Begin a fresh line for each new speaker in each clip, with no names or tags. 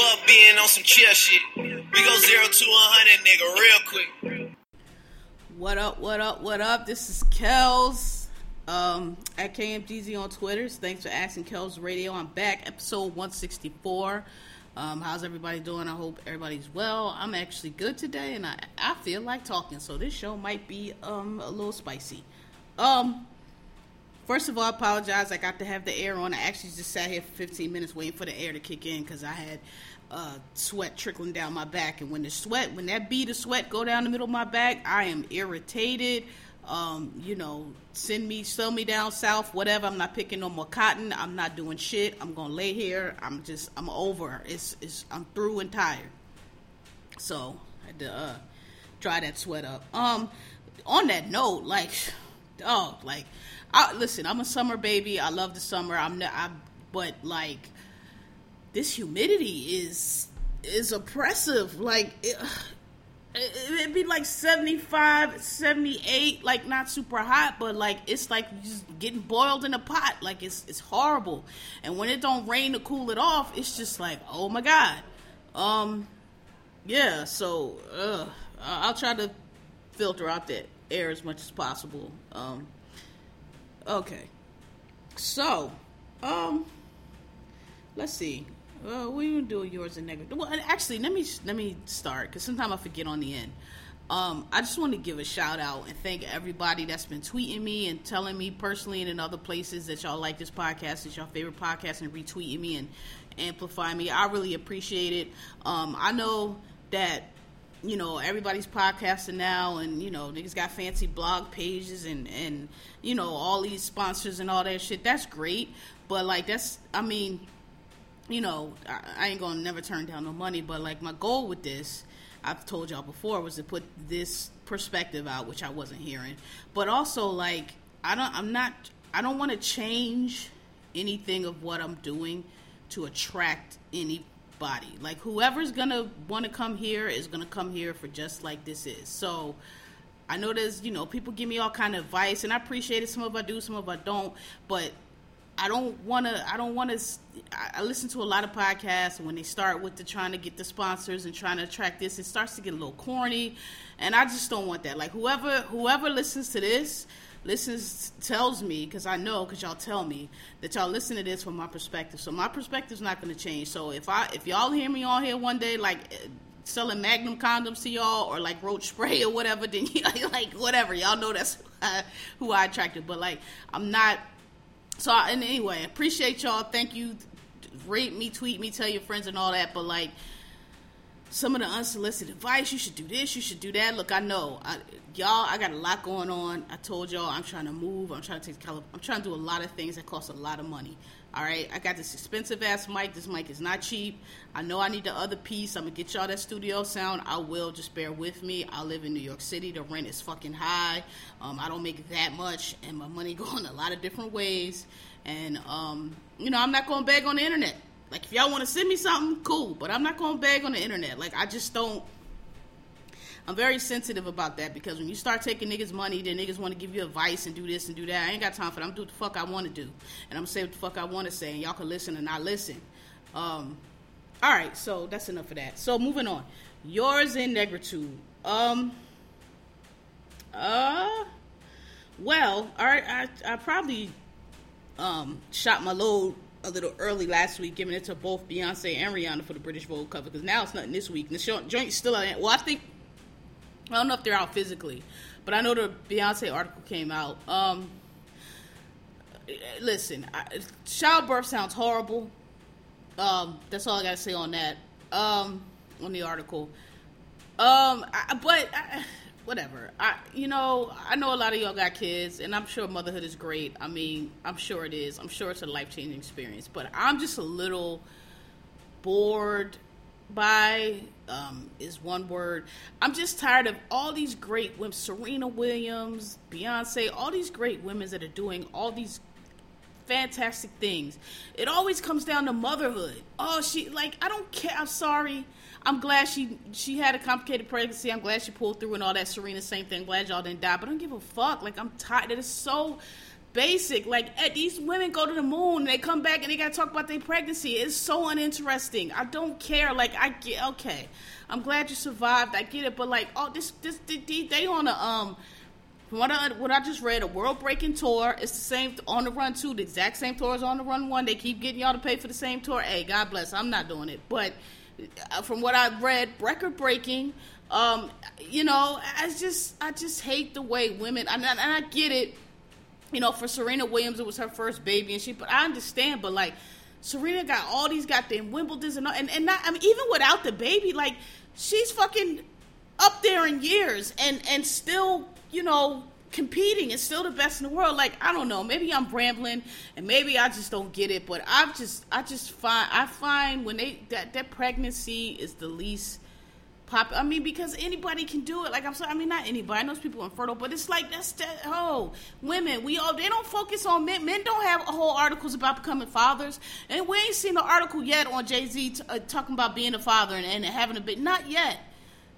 Fuck being on some chill shit. We go zero to a hundred, nigga, real quick.
What up, what up, what up? This is Kels um, at KMGZ on Twitter. Thanks for asking Kels Radio. I'm back, episode 164. Um, how's everybody doing? I hope everybody's well. I'm actually good today, and I, I feel like talking, so this show might be um, a little spicy. Um, first of all, I apologize. I got to have the air on. I actually just sat here for 15 minutes waiting for the air to kick in because I had uh, sweat trickling down my back, and when the sweat, when that bead of sweat go down the middle of my back, I am irritated. Um, you know, send me, sell me down south, whatever. I'm not picking no more cotton. I'm not doing shit. I'm gonna lay here. I'm just, I'm over. It's, it's, I'm through and tired. So I had to uh, dry that sweat up. Um, on that note, like, oh, like, I, listen, I'm a summer baby. I love the summer. I'm, not, I, but like, this humidity is is oppressive. Like. It, it'd be like 75 78 like not super hot but like it's like just getting boiled in a pot. Like it's it's horrible. And when it don't rain to cool it off it's just like oh my god. Um yeah so uh i'll try to filter out that air as much as possible. Um okay. So um let's see well, we can do yours in negritude. Well, actually, let me let me start because sometimes I forget on the end. Um, I just want to give a shout out and thank everybody that's been tweeting me and telling me personally and in other places that y'all like this podcast, it's your favorite podcast, and retweeting me and amplifying me. I really appreciate it. Um, I know that you know everybody's podcasting now, and you know niggas got fancy blog pages and and you know all these sponsors and all that shit. That's great, but like that's I mean you know, I, I ain't gonna never turn down no money, but like my goal with this, I've told y'all before, was to put this perspective out, which I wasn't hearing. But also, like, I don't, I'm not, I don't want to change anything of what I'm doing to attract anybody. Like, whoever's gonna want to come here is gonna come here for just like this is. So. I know there's, you know, people give me all kind of advice, and I appreciate it. Some of I do, some of I don't. But I don't want to. I don't want to. I listen to a lot of podcasts, and when they start with the trying to get the sponsors and trying to attract this, it starts to get a little corny, and I just don't want that. Like whoever whoever listens to this listens tells me because I know because y'all tell me that y'all listen to this from my perspective. So my perspective's not going to change. So if I if y'all hear me on here one day like eh, selling Magnum condoms to y'all or like roach spray or whatever, then you like whatever y'all know that's who I, who I attracted. But like I'm not so and anyway, appreciate y'all. Thank you. Rate me, tweet me, tell your friends and all that. But like some of the unsolicited advice, you should do this, you should do that. Look, I know, I, y'all. I got a lot going on. I told y'all I'm trying to move. I'm trying to take I'm trying to do a lot of things that cost a lot of money. All right, I got this expensive ass mic. This mic is not cheap. I know I need the other piece. I'm gonna get y'all that studio sound. I will. Just bear with me. I live in New York City. The rent is fucking high. Um, I don't make that much, and my money go in a lot of different ways. And um, you know, I'm not gonna beg on the internet. Like if y'all want to send me something, cool. But I'm not gonna beg on the internet. Like I just don't. I'm very sensitive about that because when you start taking niggas money, then niggas want to give you advice and do this and do that. I ain't got time for that. I'm do what the fuck I want to do, and I'm say what the fuck I want to say, and y'all can listen and not listen. Um, all right, so that's enough of that. So moving on, yours in negritude. Um, uh, well, right, I I probably um shot my load a little early last week, giving it to both Beyonce and Rihanna for the British Vogue cover because now it's nothing this week. And the joint's still out. Well, I think I don't know if they're out physically, but I know the Beyonce article came out. Um, listen, I, childbirth sounds horrible. Um, that's all I gotta say on that. Um, on the article. Um, I, but I, whatever. I, you know, I know a lot of y'all got kids, and I'm sure motherhood is great. I mean, I'm sure it is. I'm sure it's a life changing experience. But I'm just a little bored by um, is one word. I'm just tired of all these great women, Serena Williams, Beyonce, all these great women that are doing all these fantastic things. It always comes down to motherhood. Oh, she like I don't care. I'm sorry. I'm glad she she had a complicated pregnancy. I'm glad she pulled through and all that. Serena, same thing. Glad y'all didn't die. But I don't give a fuck. Like I'm tired. It is so basic. Like eh, these women go to the moon and they come back and they gotta talk about their pregnancy. It's so uninteresting. I don't care. Like I get okay. I'm glad you survived. I get it. But like oh this this they, they on a um. What I, what I just read, a world breaking tour. It's the same on the run two. The exact same tour as on the run one. They keep getting y'all to pay for the same tour. Hey, God bless. I'm not doing it. But uh, from what I've read, record breaking. Um, you know, I just I just hate the way women. And, and I get it. You know, for Serena Williams, it was her first baby, and she. But I understand. But like, Serena got all these goddamn Wimbledons and and and not. I mean, even without the baby, like she's fucking up there in years, and and still, you know, competing and still the best in the world. Like I don't know, maybe I'm rambling and maybe I just don't get it, but I've just I just find I find when they that that pregnancy is the least pop. I mean because anybody can do it. Like I'm sorry, I mean not anybody. I know people infertile, but it's like that's that oh women. We all they don't focus on men. Men don't have a whole articles about becoming fathers, and we ain't seen an article yet on Jay Z uh, talking about being a father and, and having a bit. Not yet,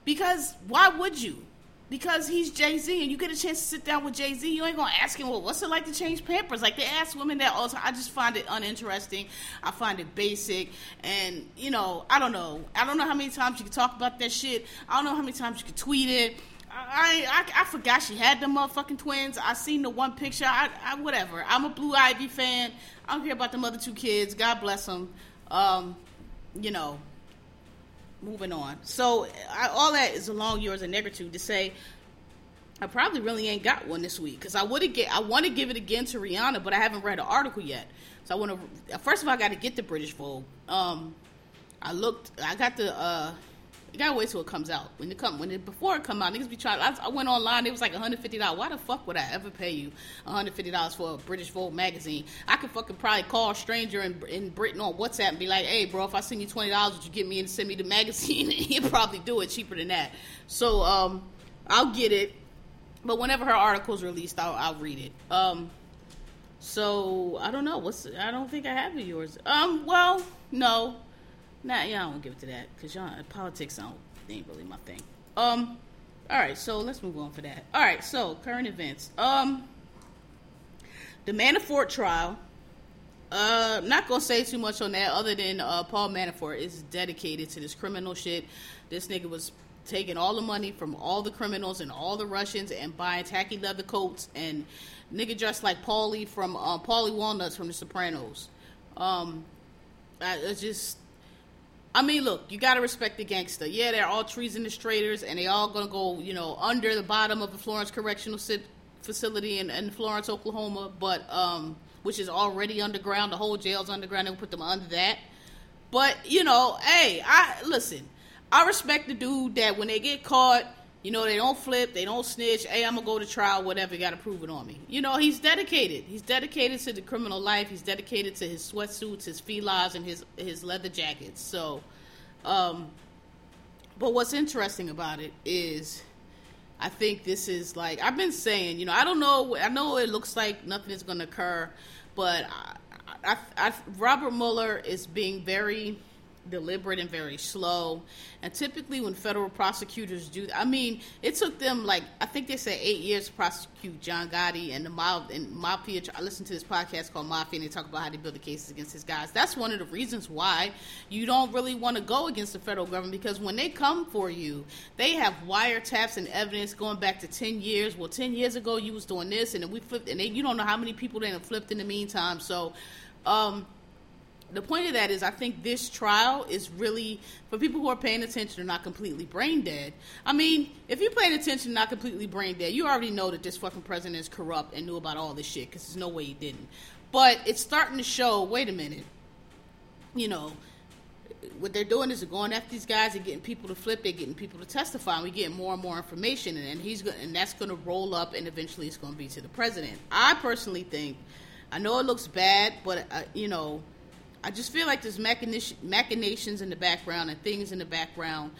because why would you? Because he's Jay Z and you get a chance to sit down with Jay Z, you ain't gonna ask him, well, what's it like to change Pampers? Like they ask women that time. I just find it uninteresting. I find it basic, and you know, I don't know. I don't know how many times you can talk about that shit. I don't know how many times you can tweet it. I, I, I forgot she had the motherfucking twins. I seen the one picture. I, I whatever. I'm a Blue Ivy fan. I don't care about the other two kids. God bless them. Um, you know, moving on. So I, all that is along yours in negritude to say I probably really ain't got one this week because I would get I want to give it again to Rihanna, but I haven't read an article yet. So I want to first of all I got to get the British Vogue. Um, I looked, I got the. uh you gotta wait till it comes out. When it come, when it before it come out, niggas be trying. I, I went online. It was like 150 dollars. Why the fuck would I ever pay you 150 dollars for a British Vogue magazine? I could fucking probably call a stranger in, in Britain on WhatsApp and be like, "Hey, bro, if I send you twenty dollars, would you get me and send me the magazine?" And he'd probably do it cheaper than that. So um, I'll get it. But whenever her article's released, I'll, I'll read it. Um, so I don't know. What's I don't think I have yours. Um, well, no. Nah, I don't give it to that because y'all politics don't ain't really my thing. Um, all right, so let's move on for that. All right, so current events. Um, the Manafort trial. Uh, I'm not gonna say too much on that, other than uh, Paul Manafort is dedicated to this criminal shit. This nigga was taking all the money from all the criminals and all the Russians and buying tacky leather coats and nigga dressed like Paulie from uh, Paulie Walnuts from The Sopranos. Um, I, it's just I mean, look, you got to respect the gangster. Yeah, they're all treasonous traitors, and they all gonna go, you know, under the bottom of the Florence Correctional Facility in, in Florence, Oklahoma, but um, which is already underground. The whole jail's underground. They put them under that. But you know, hey, I listen. I respect the dude that when they get caught, you know, they don't flip, they don't snitch. Hey, I'm gonna go to trial, whatever. You got to prove it on me. You know, he's dedicated. He's dedicated to the criminal life. He's dedicated to his sweatsuits, his felines, and his his leather jackets. So, um, but what's interesting about it is, I think this is like I've been saying. You know, I don't know. I know it looks like nothing is gonna occur, but I, I, I, Robert Mueller is being very deliberate and very slow. And typically, when federal prosecutors do, I mean, it took them like I think they said eight years to prosecute John Gotti and the mob and Mafia. I listened to this podcast called Mafia, and they talk about how they build the cases against his guys. That's one of the reasons why you don't really want to go against the federal government because when they come for you, they have wiretaps and evidence going back to ten years. Well, ten years ago you was doing this, and then we flipped, and they, you don't know how many people they have flipped in the meantime. So. Um, the point of that is I think this trial is really for people who are paying attention or not completely brain dead. I mean, if you're paying attention, not completely brain dead, you already know that this fucking president is corrupt and knew about all this shit because there's no way he didn't. But it's starting to show. Wait a minute, you know. What they're doing is they're going after these guys and getting people to flip. They're getting people to testify. And we get more and more information, and, and he's and that's going to roll up, and eventually it's going to be to the president. I personally think, I know it looks bad, but uh, you know, I just feel like there's machination, machinations in the background and things in the background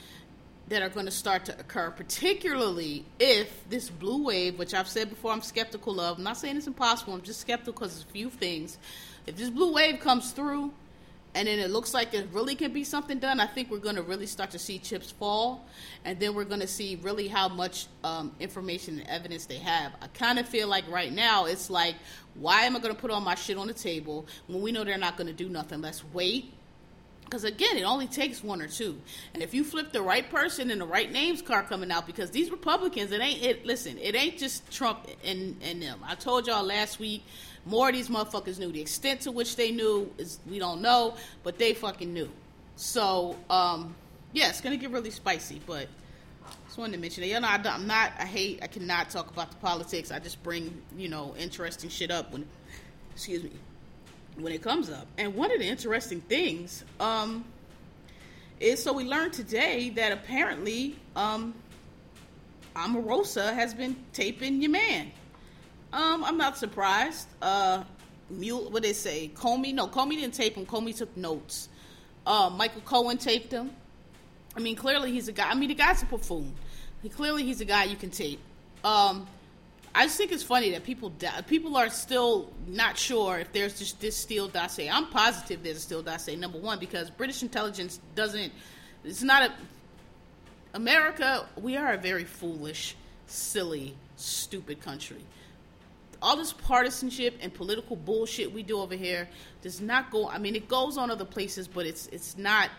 that are going to start to occur, particularly if this blue wave, which I've said before, I'm skeptical of. I'm not saying it's impossible. I'm just skeptical because there's a few things. If this blue wave comes through, and then it looks like it really can be something done, I think we're going to really start to see chips fall, and then we're going to see really how much um, information and evidence they have. I kind of feel like right now it's like, why am I going to put all my shit on the table when we know they're not going to do nothing? Let's wait. Because again, it only takes one or two, and if you flip the right person and the right names card coming out, because these Republicans, it ain't it. Listen, it ain't just Trump and and them. I told y'all last week more of these motherfuckers knew. The extent to which they knew is we don't know, but they fucking knew. So, um, yeah, it's gonna get really spicy. But just wanted to mention that. You know, I, am not. I hate. I cannot talk about the politics. I just bring you know interesting shit up when, excuse me, when it comes up. And one of the interesting things, um, is so we learned today that apparently, um, Omarosa has been taping your man. Um, I'm not surprised. Uh, Mule, what they say? Comey? No, Comey didn't tape him. Comey took notes. Uh, Michael Cohen taped him. I mean, clearly he's a guy. I mean, the guy's a buffoon. He clearly he's a guy you can tape. Um, I just think it's funny that people people are still not sure if there's just this Steele dossier. I'm positive there's a Steele dossier. Number one, because British intelligence doesn't. It's not a. America, we are a very foolish, silly, stupid country all this partisanship and political bullshit we do over here does not go. I mean, it goes on other places, but it's it's not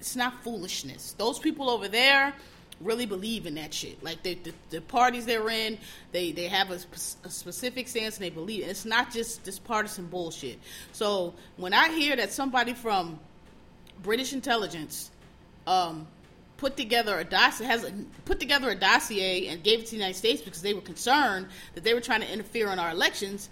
it's not foolishness. Those people over there really believe in that shit. Like the, the, parties they're in, they they have a, a, specific stance and they believe. It. It's not just this partisan bullshit. So when I hear that somebody from British intelligence um, put together a dossier has a, put together a dossier and gave it to the United States because they were concerned that they were trying to interfere in our elections.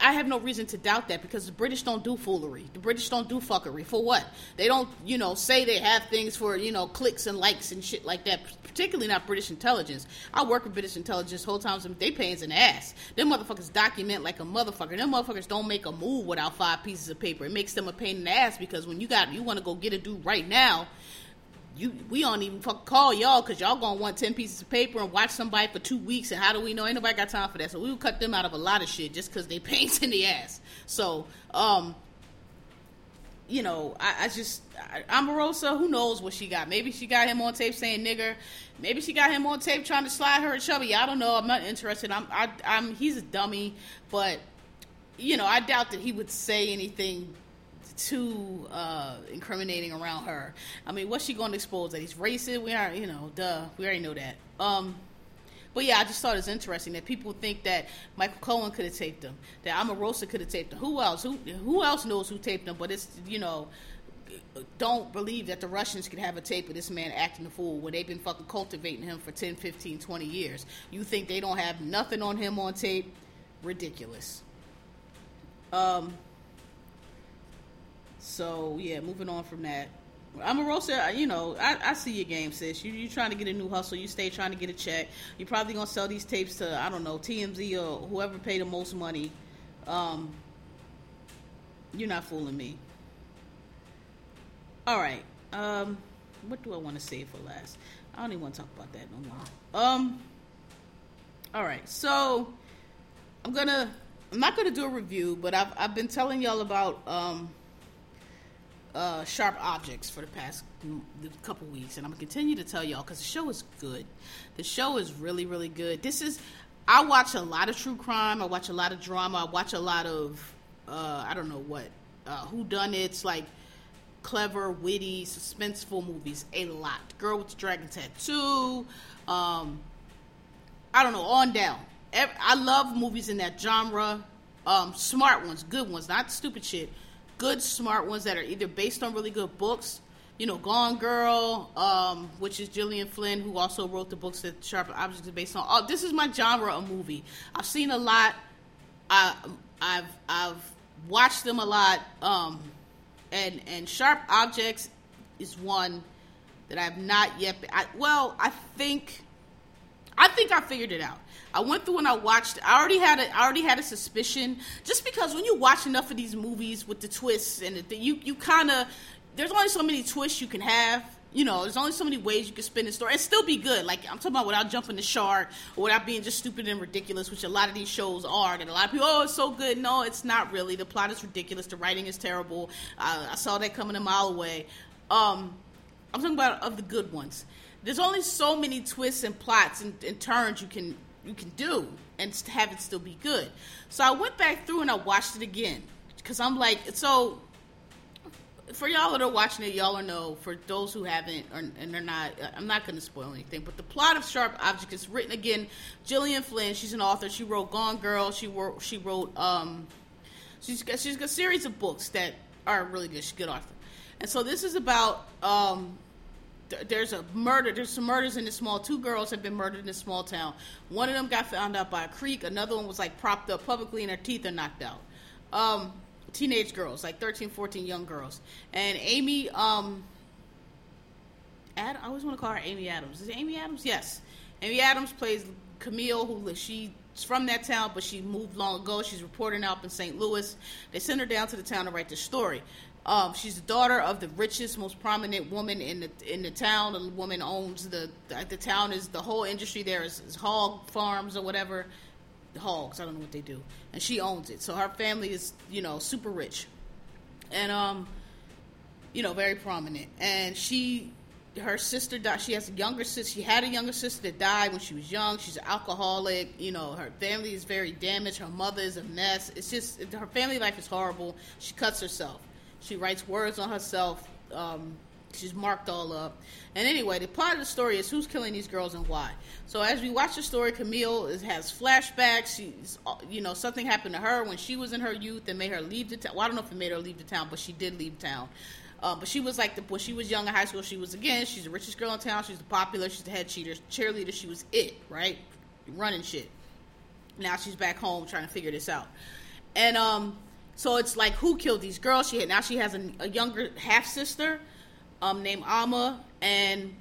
I have no reason to doubt that because the British don't do foolery. The British don't do fuckery. For what? They don't, you know, say they have things for, you know, clicks and likes and shit like that. Particularly not British intelligence. I work with British intelligence whole times and they pains in the ass. Them motherfuckers document like a motherfucker. Them motherfuckers don't make a move without five pieces of paper. It makes them a pain in the ass because when you got you want to go get a dude right now, you we don't even fuck call y'all because y'all gonna want 10 pieces of paper and watch somebody for two weeks and how do we know? Anybody got time for that. So we will cut them out of a lot of shit just because they pains in the ass. So um you know i, I just I, Omarosa who knows what she got? Maybe she got him on tape saying nigger. Maybe she got him on tape trying to slide her a chubby. I don't know. I'm not interested. I'm I, i'm he's a dummy. But you know i doubt that he would say anything too uh, incriminating around her. I mean, what's she going to expose that he's racist? We are, you know, duh, we already know that. Um, but yeah, I just thought it's interesting that people think that Michael Cohen could have taped them, that Omarosa could have taped them. Who else? Who who else knows who taped them? But it's you know, don't believe that the Russians could have a tape of this man acting a fool when they've been fucking cultivating him for 10, 15, 20 years. You think they don't have nothing on him on tape? Ridiculous. Um, so yeah, moving on from that. Omarosa, you know, I, I see your game, sis. You you trying to get a new hustle. You stay trying to get a check. You're probably gonna sell these tapes to I don't know TMZ or whoever paid the most money. Um, you're not fooling me. All right. Um, what do I want to say for last? I don't even want to talk about that no more. Um. All right. So I'm gonna. I'm not gonna do a review, but I've I've been telling y'all about um uh, sharp objects for the past couple weeks, and I'm gonna continue to tell y'all because the show is good. The show is really, really good. This is I watch a lot of true crime. I watch a lot of drama. I watch a lot of uh, I don't know what uh, who done it's like clever, witty, suspenseful movies. A lot. Girl with the Dragon Tattoo. Um, I don't know on down. I love movies in that genre. Um, smart ones, good ones, not stupid shit good, smart ones that are either based on really good books. You know, Gone Girl, um, which is Gillian Flynn, who also wrote the books that Sharp Objects is based on. Oh, this is my genre of movie. I've seen a lot. I, I've I've watched them a lot. Um, and and Sharp Objects is one that I've not yet. I, well, I think I think I figured it out. I went through and I watched. I already had a, I already had a suspicion, just because when you watch enough of these movies with the twists and the, you you kind of there's only so many twists you can have. You know, there's only so many ways you can spin the story and still be good. Like I'm talking about without jumping the shark or without being just stupid and ridiculous, which a lot of these shows are. That a lot of people, oh, it's so good. No, it's not really. The plot is ridiculous. The writing is terrible. Uh, I saw that coming a mile away. Um, I'm talking about of the good ones. There's only so many twists and plots and, and turns you can you can do and have it still be good. So I went back through and I watched it again because I'm like, so for y'all that are watching it, y'all are know. For those who haven't or, and they're not, I'm not going to spoil anything. But the plot of Sharp Object is written again. Gillian Flynn, she's an author. She wrote Gone Girl. She wrote she wrote um, she's got she's got a series of books that are really good. She's a good author. And so this is about um, there's a murder. There's some murders in this small. Two girls have been murdered in this small town. One of them got found out by a creek. Another one was like propped up publicly and her teeth are knocked out. Um, teenage girls, like 13, 14 young girls. And Amy, um, Ad, I always want to call her Amy Adams. Is it Amy Adams? Yes. Amy Adams plays Camille, who she's from that town, but she moved long ago. She's reporting out in St. Louis. They send her down to the town to write the story. Um, she's the daughter of the richest, most prominent woman in the in the town. The woman owns the the town is the whole industry there is, is hog farms or whatever hogs. I don't know what they do, and she owns it. So her family is, you know, super rich, and um, you know, very prominent. And she, her sister died. She has a younger sister. She had a younger sister that died when she was young. She's an alcoholic. You know, her family is very damaged. Her mother is a mess. It's just her family life is horrible. She cuts herself. She writes words on herself. Um, she's marked all up. And anyway, the part of the story is who's killing these girls and why. So as we watch the story, Camille is, has flashbacks. She's, uh, you know, something happened to her when she was in her youth and made her leave the town. Well, I don't know if it made her leave the town, but she did leave town. Uh, but she was like the, when she was young in high school. She was again. She's the richest girl in town. She's the popular. She's the head cheater, cheerleader. She was it, right? Running shit. Now she's back home trying to figure this out. And um, so it's like who killed these girls? She had now she has a, a younger half sister um, named Amma, and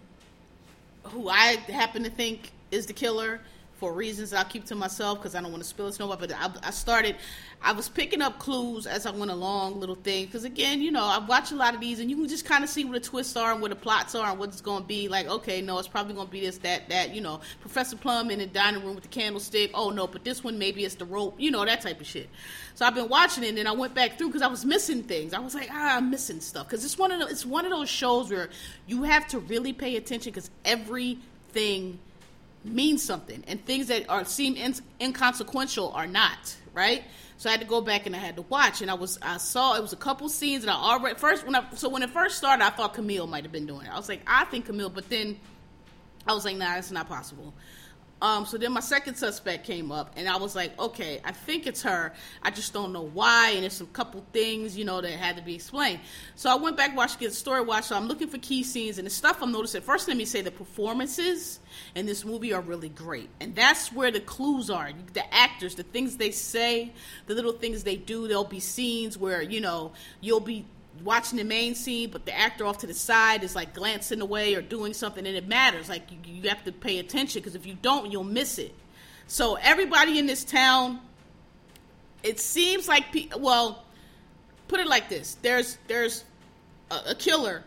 who I happen to think is the killer for reasons I'll keep to myself because I don't want to spill it no But I, I, started, I was picking up clues as I went along, little things. Because again, you know, I watch a lot of these, and you can just kind of see what the twists are and what the plots are and what it's going to be. Like, okay, no, it's probably going to be this, that, that. You know, Professor Plum in the dining room with the candlestick. Oh no, but this one maybe it's the rope. You know, that type of shit. So I've been watching it, and then I went back through because I was missing things. I was like, ah, I'm missing stuff because it's one of it's one of those shows where you have to really pay attention because everything means something, and things that are seem in, inconsequential are not right. So I had to go back and I had to watch, and I was I saw it was a couple scenes, and I already first when I so when it first started, I thought Camille might have been doing it. I was like, I think Camille, but then I was like, nah, it's not possible. Um, so then my second suspect came up, and I was like, okay, I think it's her. I just don't know why, and there's a couple things, you know, that had to be explained. So I went back, watched the story watch. So I'm looking for key scenes and the stuff I'm noticing. First, let me say the performances in this movie are really great, and that's where the clues are. The actors, the things they say, the little things they do. There'll be scenes where you know you'll be watching the main scene, but the actor off to the side is like glancing away or doing something, and it matters. Like you, you have to pay attention because if you don't, you'll miss it. So everybody in this town, it seems like well, put it like this: there's there's a, a killer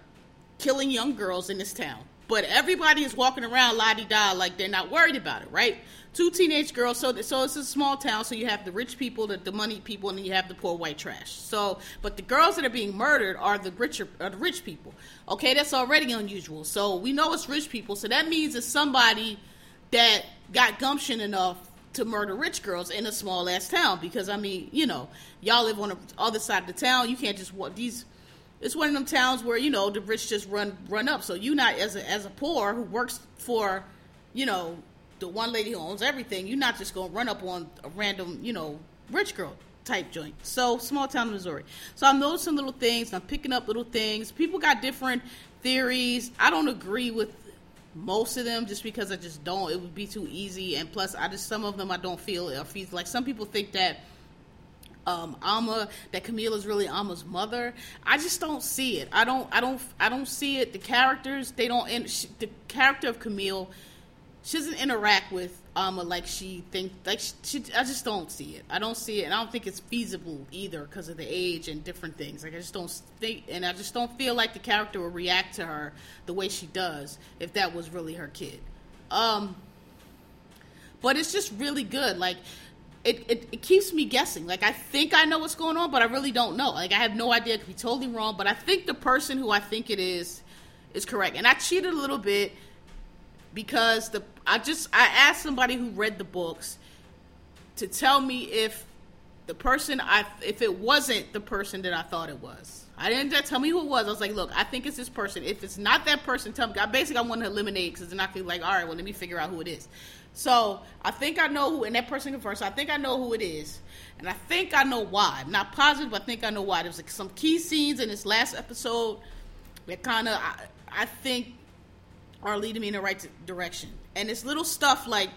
killing young girls in this town, but everybody is walking around la di da like they're not worried about it, right? two teenage girls. So, so it's a small town. So you have the rich people, the, the money people, and then you have the poor white trash. So, but the girls that are being murdered are the richer, are the rich people. Okay, that's already unusual. So we know it's rich people. So that means it's somebody that got gumption enough to murder rich girls in a small ass town. Because I mean, you know, y'all live on the other side of the town. You can't just walk these. It's one of them towns where you know the rich just run run up. So you not as a as a poor who works for, you know, the one lady who owns everything, you're not just gonna run up on a random, you know, rich girl type joint. So small town Missouri. So I'm noticing little things. I'm picking up little things. People got different theories. I don't agree with most of them just because I just don't. It would be too easy, and plus, I just some of them I don't feel feasible. Like some people think that um Amma that Camille is really Amma's mother. I just don't see it. I don't I don't I don't see it. The characters they don't and the character of Camille she doesn't interact with Alma like she think like she, she, I just don't see it. I don't see it, and I don't think it's feasible either because of the age and different things. Like I just don't think, and I just don't feel like the character would react to her the way she does if that was really her kid. Um, but it's just really good. Like it, it, it, keeps me guessing. Like I think I know what's going on, but I really don't know. Like I have no idea. It could be totally wrong, but I think the person who I think it is is correct. And I cheated a little bit because the I just I asked somebody who read the books to tell me if the person I if it wasn't the person that I thought it was. I didn't tell me who it was. I was like, look, I think it's this person. If it's not that person, tell me. I basically I want to eliminate because then I feel like, all right, well, let me figure out who it is. So I think I know who, and that person confirmed. So I think I know who it is, and I think I know why. I'm not positive, but I think I know why. There's like some key scenes in this last episode that kind of I, I think are leading me in the right direction. And it's little stuff like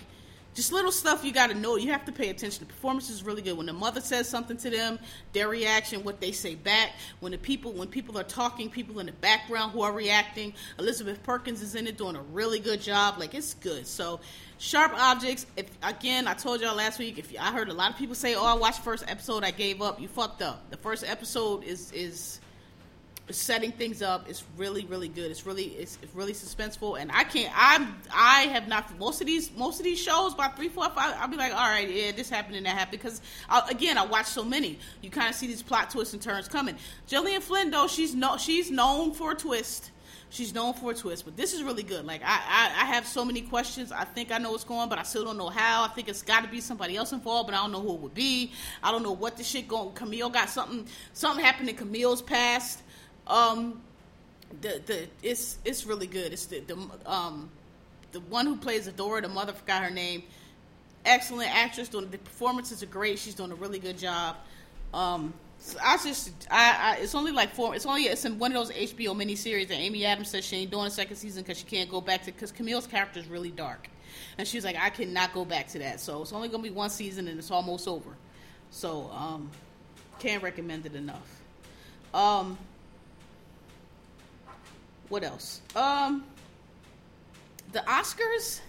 just little stuff you got to know. You have to pay attention. The performance is really good. When the mother says something to them, their reaction, what they say back. When the people, when people are talking, people in the background who are reacting. Elizabeth Perkins is in it doing a really good job. Like it's good. So sharp objects. If again, I told y'all last week. If I heard a lot of people say, "Oh, I watched first episode, I gave up." You fucked up. The first episode is is setting things up. It's really, really good. It's really, it's, it's, really suspenseful, and I can't. I'm, I have not most of these, most of these shows by three, four, five. I'll be like, all right, yeah, this happened and that happened because I, again, I watch so many. You kind of see these plot twists and turns coming. Gillian Flynn, though, she's no, she's known for a twist. She's known for a twist, but this is really good. Like I, I, I have so many questions. I think I know what's going, on but I still don't know how. I think it's got to be somebody else involved, but I don't know who it would be. I don't know what the shit going. Camille got something. Something happened in Camille's past um, the the it's it's really good. It's the the um the one who plays Adora, the mother forgot her name. Excellent actress. Doing the performances are great. She's doing a really good job. Um, so I just I, I it's only like four. It's only it's in one of those HBO miniseries that Amy Adams says she ain't doing a second season because she can't go back to because Camille's character is really dark, and she's like I cannot go back to that. So it's only gonna be one season and it's almost over. So um, can't recommend it enough. Um, what else? Um, the Oscars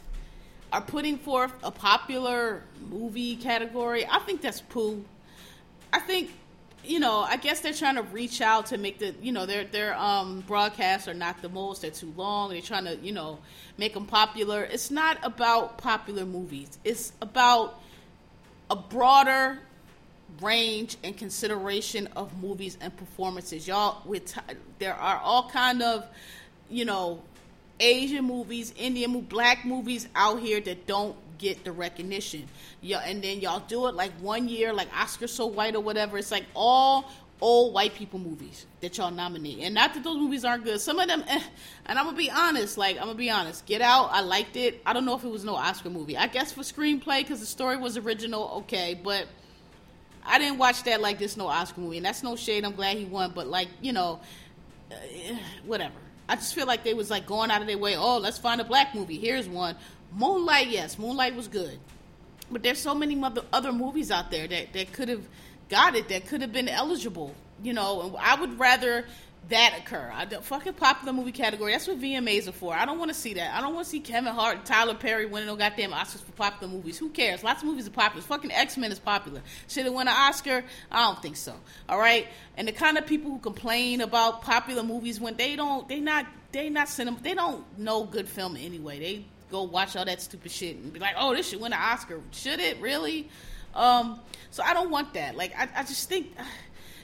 are putting forth a popular movie category. I think that's poo. I think you know, I guess they're trying to reach out to make the, you know, their their um, broadcasts are not the most. They're too long. They're trying to, you know, make them popular. It's not about popular movies. It's about a broader range and consideration of movies and performances. Y'all, with there are all kind of, you know, Asian movies, Indian, black movies out here that don't get the recognition. Yeah, and then y'all do it like one year, like Oscar So White or whatever. It's like all old white people movies that y'all nominate. And not that those movies aren't good. Some of them, eh, and I'm gonna be honest. Like I'm gonna be honest. Get Out, I liked it. I don't know if it was no Oscar movie. I guess for screenplay because the story was original, okay, but I didn't watch that like this no Oscar movie, and that's no shade. I'm glad he won, but like you know, uh, whatever. I just feel like they was like going out of their way. Oh, let's find a black movie. Here's one. Moonlight, yes, Moonlight was good, but there's so many other other movies out there that that could have got it, that could have been eligible. You know, and I would rather that occur. I don't fucking popular movie category. That's what VMAs are for. I don't want to see that. I don't want to see Kevin Hart, Tyler Perry winning no goddamn Oscars for popular movies. Who cares? Lots of movies are popular. Fucking X Men is popular. Should it win an Oscar? I don't think so. All right. And the kind of people who complain about popular movies when they don't, they not, they not cinema. They don't know good film anyway. They go watch all that stupid shit and be like, oh, this should win an Oscar. Should it really? Um, so I don't want that. Like I, I just think.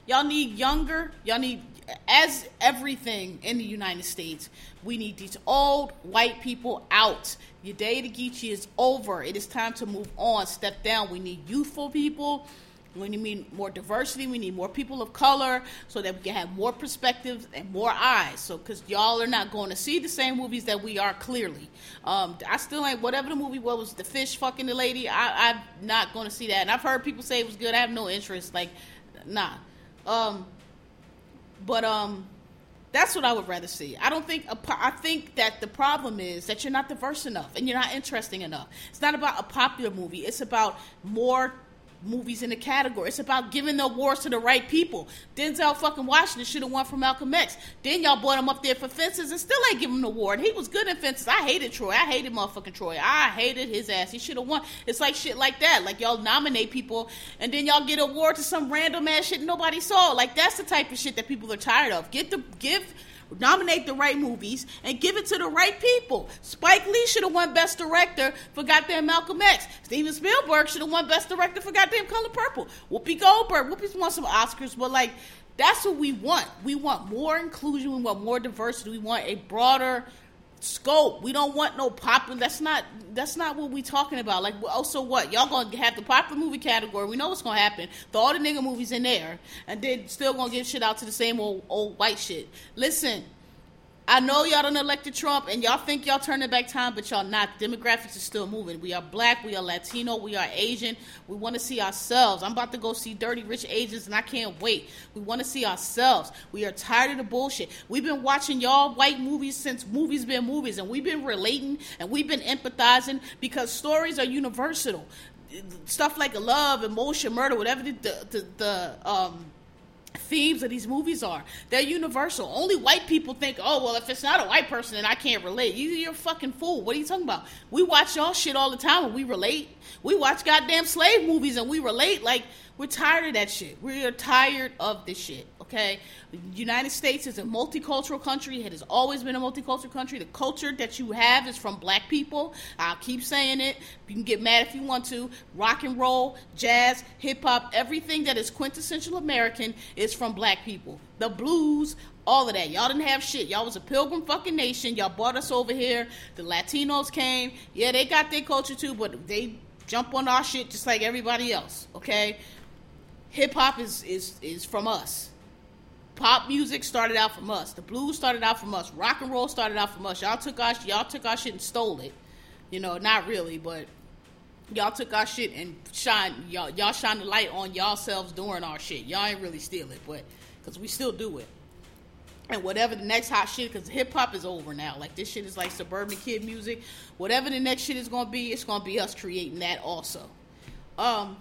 Y'all need younger. Y'all need as everything in the United States, we need these old white people out. Your day to Geechee is over. It is time to move on. Step down. We need youthful people. We need more diversity. We need more people of color so that we can have more perspectives and more eyes. So, because y'all are not going to see the same movies that we are clearly. Um, I still ain't, whatever the movie was, the fish fucking the lady, I, I'm not going to see that. And I've heard people say it was good. I have no interest. Like, nah. Um, but um, that's what I would rather see. I don't think I think that the problem is that you're not diverse enough and you're not interesting enough. It's not about a popular movie. It's about more movies in the category. It's about giving the awards to the right people. Denzel fucking Washington should have won for Malcolm X. Then y'all brought him up there for Fences and still ain't giving him the award. He was good in Fences. I hated Troy. I hated motherfucking Troy. I hated his ass. He should have won. It's like shit like that. Like y'all nominate people and then y'all get award to some random ass shit nobody saw. Like that's the type of shit that people are tired of. Get the give nominate the right movies and give it to the right people. Spike Lee should have won Best Director for goddamn Malcolm X. Steven Spielberg should have won Best Director for goddamn Color Purple. Whoopi Goldberg, Whoopi's won some Oscars, but like that's what we want. We want more inclusion. We want more diversity. We want a broader scope. We don't want no popular. That's not. That's not what we talking about. Like, oh, so what y'all gonna have the popular movie category? We know what's gonna happen. Throw all the nigga movies in there, and then still gonna give shit out to the same old old white shit. Listen, I know y'all done elected Trump and y'all think y'all turning back time, but y'all not. Demographics are still moving. We are black, we are Latino, we are Asian. We want to see ourselves. I'm about to go see Dirty Rich Asians and I can't wait. We want to see ourselves. We are tired of the bullshit. We've been watching y'all white movies since movies been movies and we've been relating and we've been empathizing because stories are universal. Stuff like love, emotion, murder, whatever the, the, the, the um, themes of these movies are. They're universal. Only white people think, oh, well, if it's not a white person, then I can't relate. You, you're a fucking fool. What are you talking about? We watch y'all shit all the time and we relate. We watch goddamn slave movies and we relate. Like, we're tired of that shit. We're tired of this shit, okay? The United States is a multicultural country. It has always been a multicultural country. The culture that you have is from black people. I'll keep saying it. You can get mad if you want to. Rock and roll, jazz, hip hop, everything that is quintessential American is from black people. The blues, all of that. Y'all didn't have shit. Y'all was a pilgrim fucking nation. Y'all brought us over here. The Latinos came. Yeah, they got their culture too, but they jump on our shit just like everybody else, okay? Hip hop is, is is from us. Pop music started out from us. The blues started out from us. Rock and roll started out from us. Y'all took our y'all took our shit and stole it. You know, not really, but y'all took our shit and shine y'all y'all shine the light on yourselves doing our shit. Y'all ain't really steal it, but because we still do it. And whatever the next hot shit, because hip hop is over now. Like this shit is like suburban kid music. Whatever the next shit is gonna be, it's gonna be us creating that also. Um,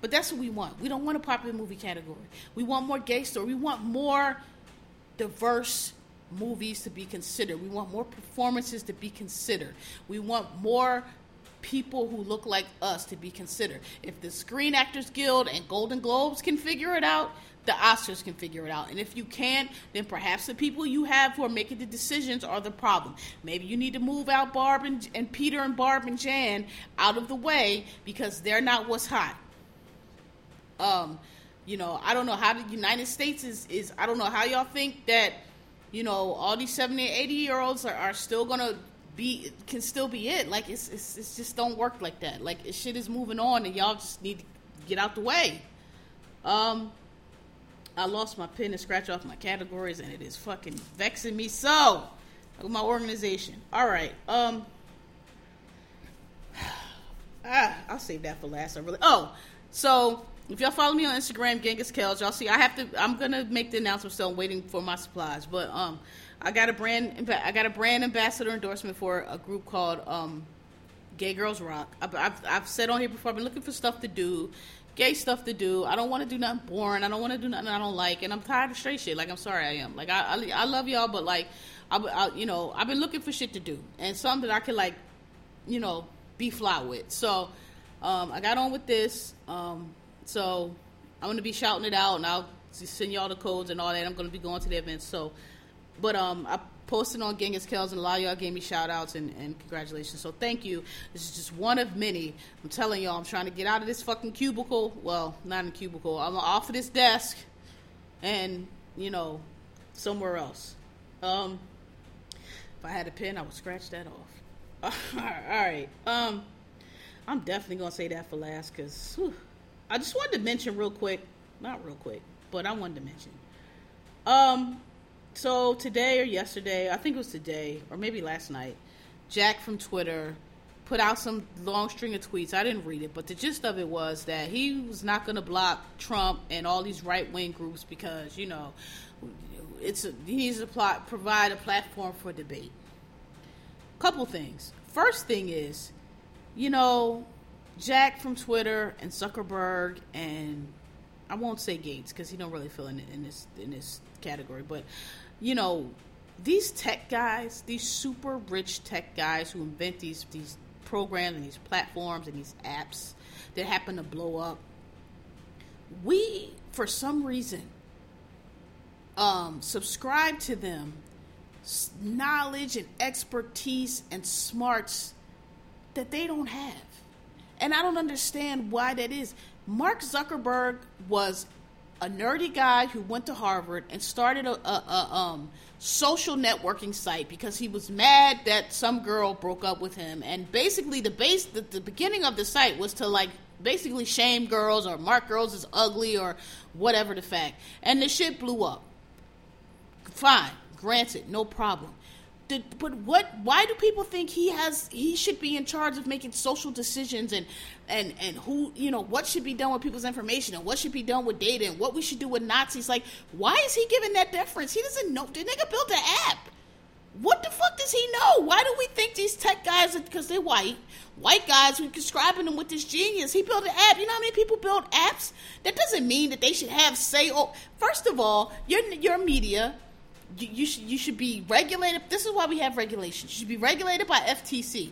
but that's what we want. We don't want a popular movie category. We want more gay story. We want more diverse movies to be considered. We want more performances to be considered. We want more people who look like us to be considered. If the Screen Actors Guild and Golden Globes can figure it out, the Oscars can figure it out. And if you can't, then perhaps the people you have who are making the decisions are the problem. Maybe you need to move out Barb and, and Peter and Barb and Jan out of the way because they're not what's hot. Um, you know, I don't know how the United States is is I don't know how y'all think that, you know, all these 70 and 80 year olds are, are still gonna be can still be it. Like it's, it's it's just don't work like that. Like shit is moving on and y'all just need to get out the way. Um I lost my pen to scratch off my categories and it is fucking vexing me so. My organization. All right. Um ah, I'll save that for last. I really Oh, so if y'all follow me on Instagram, Genghis Kells, y'all see I have to. I'm gonna make the announcement, so I'm waiting for my supplies. But um, I got a brand. I got a brand ambassador endorsement for a group called um, Gay Girls Rock. I've, I've, I've said on here before. I've been looking for stuff to do, gay stuff to do. I don't want to do nothing boring. I don't want to do nothing I don't like, and I'm tired of straight shit. Like I'm sorry, I am. Like I, I, I love y'all, but like I, I, you know, I've been looking for shit to do and something that I can like, you know, be fly with. So um, I got on with this. Um, so I'm gonna be shouting it out, and I'll send y'all the codes and all that. I'm gonna be going to the event. So, but um, I posted on Genghis Kells, and a lot of y'all gave me shout outs and, and congratulations. So thank you. This is just one of many. I'm telling y'all, I'm trying to get out of this fucking cubicle. Well, not in cubicle. I'm off of this desk, and you know, somewhere else. Um, if I had a pen, I would scratch that off. all right. Um, I'm definitely gonna say that for last because. I just wanted to mention real quick, not real quick, but I wanted to mention. Um, so today or yesterday, I think it was today or maybe last night, Jack from Twitter put out some long string of tweets. I didn't read it, but the gist of it was that he was not going to block Trump and all these right wing groups because you know it's a, he needs to plot, provide a platform for debate. Couple things. First thing is, you know, Jack from Twitter and Zuckerberg and I won't say Gates because he don't really feel in, in this in this category, but you know these tech guys, these super rich tech guys who invent these these programs and these platforms and these apps that happen to blow up. We, for some reason, um, subscribe to them knowledge and expertise and smarts that they don't have. And I don't understand why that is. Mark Zuckerberg was a nerdy guy who went to Harvard and started a, a, a um, social networking site because he was mad that some girl broke up with him. And basically, the base, the, the beginning of the site was to like basically shame girls or mark girls as ugly or whatever the fact. And the shit blew up. Fine, granted, no problem. Did, but what? Why do people think he has? He should be in charge of making social decisions and and and who you know what should be done with people's information and what should be done with data and what we should do with Nazis. Like, why is he giving that deference? He doesn't know. The nigga built an app. What the fuck does he know? Why do we think these tech guys, because they're white, white guys, we're describing them with this genius? He built an app. You know how many people build apps? That doesn't mean that they should have say. Oh, first of all, your your media you, you, should you should be regulated. This is why we have regulations. You should be regulated by FTC.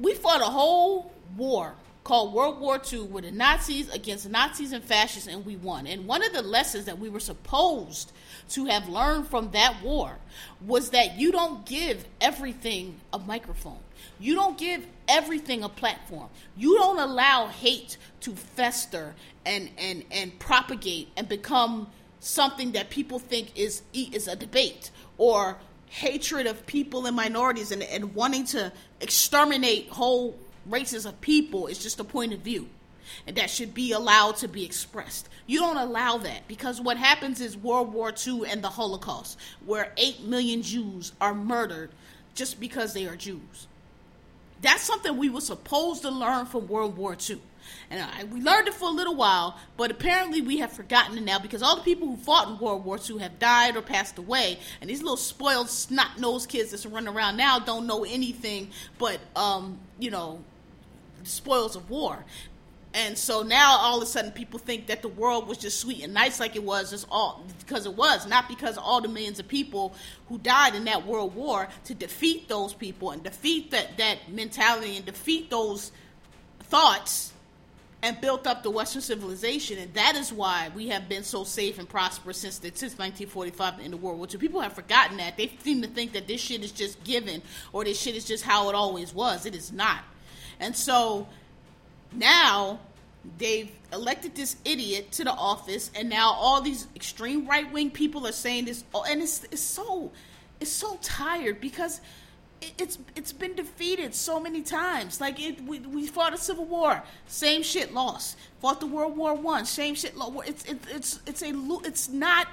We fought a whole war called World War II with the Nazis against Nazis and fascists, and we won. And one of the lessons that we were supposed to have learned from that war was that you don't give everything a microphone. You don't give everything a platform. You don't allow hate to fester and and and propagate and become something that people think is is a debate or hatred of people and minorities and, and wanting to exterminate whole races of people is just a point of view and that should be allowed to be expressed. You don't allow that because what happens is World War II and the Holocaust, where 8 million Jews are murdered just because they are Jews. That's something we were supposed to learn from World War II. And I, we learned it for a little while, but apparently we have forgotten it now because all the people who fought in World War II have died or passed away, and these little spoiled, snot-nosed kids that's running around now don't know anything but, um, you know, spoils of war. And so now all of a sudden people think that the world was just sweet and nice like it was just all because it was, not because all the millions of people who died in that world war to defeat those people and defeat that, that mentality and defeat those thoughts and built up the Western civilization, and that is why we have been so safe and prosperous since the, since 1945 in the World War II. People have forgotten that. They seem to think that this shit is just given or this shit is just how it always was. It is not. And so now they've elected this idiot to the office, and now all these extreme right wing people are saying this, oh, and it's, it's so it's so tired because it's it's been defeated so many times. Like it, we, we fought a civil war, same shit, lost. Fought the World War One, same shit, lost. It's it, it's it's a it's not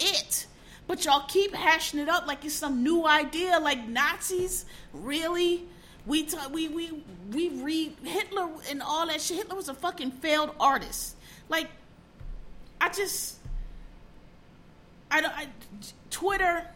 it. But y'all keep hashing it up like it's some new idea, like Nazis. Really? We t- we we we read Hitler and all that shit. Hitler was a fucking failed artist. Like, I just, I don't. I, Twitter,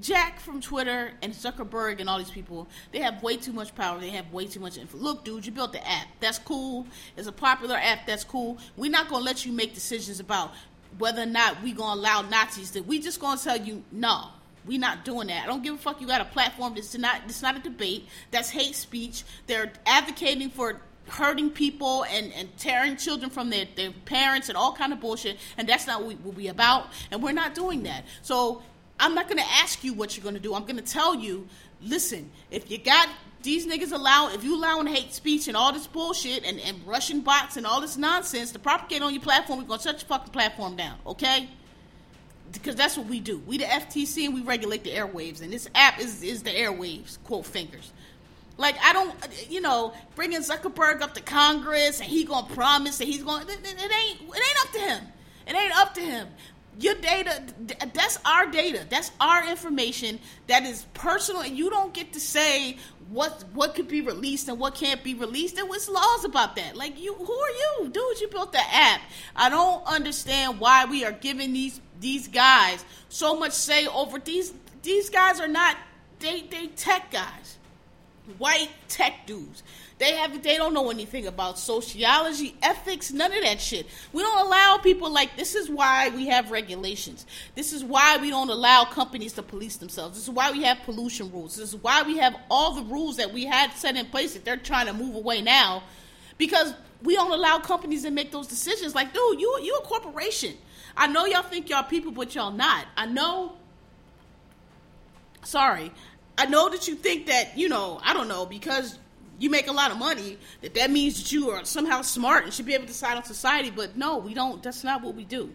Jack from Twitter and Zuckerberg and all these people, they have way too much power. They have way too much influence. Look, dude, you built the app. That's cool. It's a popular app. That's cool. We're not gonna let you make decisions about whether or not we gonna allow Nazis to. We just gonna tell you no. we're not doing that. I don't give a fuck. You got a platform that's not. It's not a debate. That's hate speech. They're advocating for hurting people and, and tearing children from their, their parents and all kind of bullshit and that's not what we, what we about and we're not doing that so I'm not going to ask you what you're going to do. I'm going to tell you, listen, if you got these niggas allow, if you allowing hate speech and all this bullshit and, and Russian bots and all this nonsense to propagate on your platform, we're going to shut your fucking platform down, okay? Because that's what we do. We the FTC and we regulate the airwaves, and this app is, is the airwaves, quote fingers. Like I don't, you know, bringing Zuckerberg up to Congress and he gonna promise that he's going. It, it, it ain't. It ain't up to him. It ain't up to him your data that's our data. That's our information that is personal and you don't get to say what what could be released and what can't be released there was laws about that? Like you who are you? Dude you built the app. I don't understand why we are giving these these guys so much say over these these guys are not they they tech guys white tech dudes. They have they don't know anything about sociology, ethics, none of that shit. We don't allow people like this is why we have regulations. This is why we don't allow companies to police themselves. This is why we have pollution rules. This is why we have all the rules that we had set in place that they're trying to move away now because we don't allow companies to make those decisions like, dude, you you a corporation. I know y'all think y'all people, but y'all not. I know sorry. I know that you think that, you know, I don't know, because you make a lot of money, that that means that you are somehow smart and should be able to decide on society. But no, we don't. That's not what we do.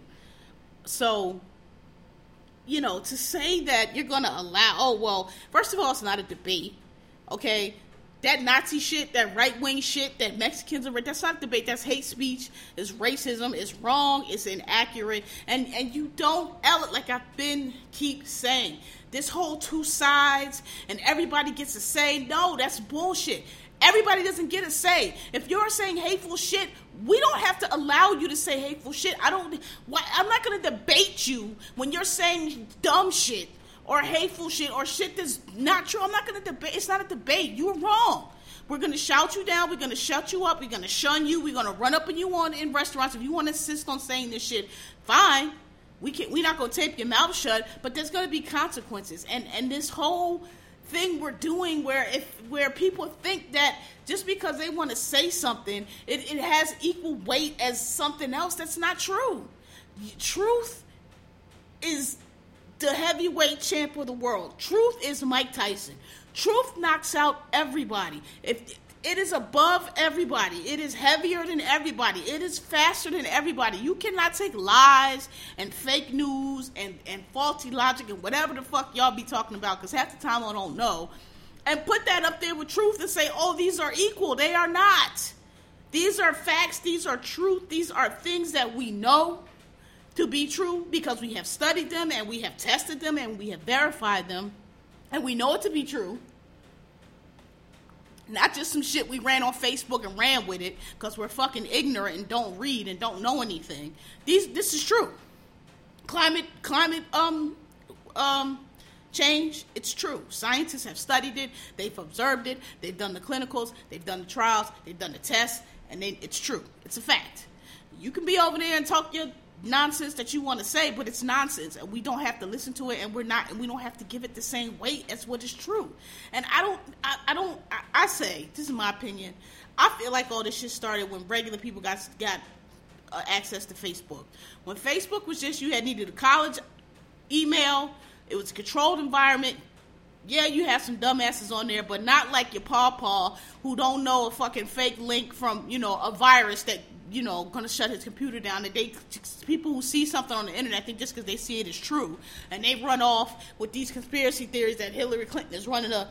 So, you know, to say that you're going to allow, oh, well, first of all, it's not a debate. Okay? That Nazi shit, that right wing shit, that Mexicans are, that's not debate. That's hate speech. It's racism. It's wrong. It's inaccurate. And, and you don't, like I've been keep saying, this whole two sides and everybody gets a say. No, that's bullshit. Everybody doesn't get a say. If you're saying hateful shit, we don't have to allow you to say hateful shit. I don't. Why, I'm not going to debate you when you're saying dumb shit or hateful shit or shit that's not true. I'm not going to debate. It's not a debate. You're wrong. We're going to shout you down. We're going to shut you up. We're going to shun you. We're going to run up on you on in restaurants. If you want to insist on saying this shit, fine. We can't. we're not gonna tape your mouth shut, but there's gonna be consequences. And and this whole thing we're doing where if where people think that just because they want to say something, it, it has equal weight as something else. That's not true. Truth is the heavyweight champ of the world. Truth is Mike Tyson. Truth knocks out everybody. If it is above everybody. It is heavier than everybody. It is faster than everybody. You cannot take lies and fake news and, and faulty logic and whatever the fuck y'all be talking about, because half the time I don't know, and put that up there with truth and say, oh, these are equal. They are not. These are facts. These are truth. These are things that we know to be true because we have studied them and we have tested them and we have verified them and we know it to be true not just some shit we ran on Facebook and ran with it because we're fucking ignorant and don't read and don't know anything. These this is true. Climate climate um um change, it's true. Scientists have studied it, they've observed it, they've done the clinicals, they've done the trials, they've done the tests, and they, it's true. It's a fact. You can be over there and talk your nonsense that you want to say, but it's nonsense, and we don't have to listen to it, and we're not, and we don't have to give it the same weight as what is true. And I don't, I, I don't, I, I, say this is my opinion. I feel like all this shit started when regular people got got uh, access to Facebook. When Facebook was just you had needed a college email, it was a controlled environment. Yeah, you have some dumbasses on there, but not like your pawpaw who don't know a fucking fake link from you know a virus that you know, going to shut his computer down. And they people who see something on the internet think just because they see it is true, and they run off with these conspiracy theories that Hillary Clinton is running a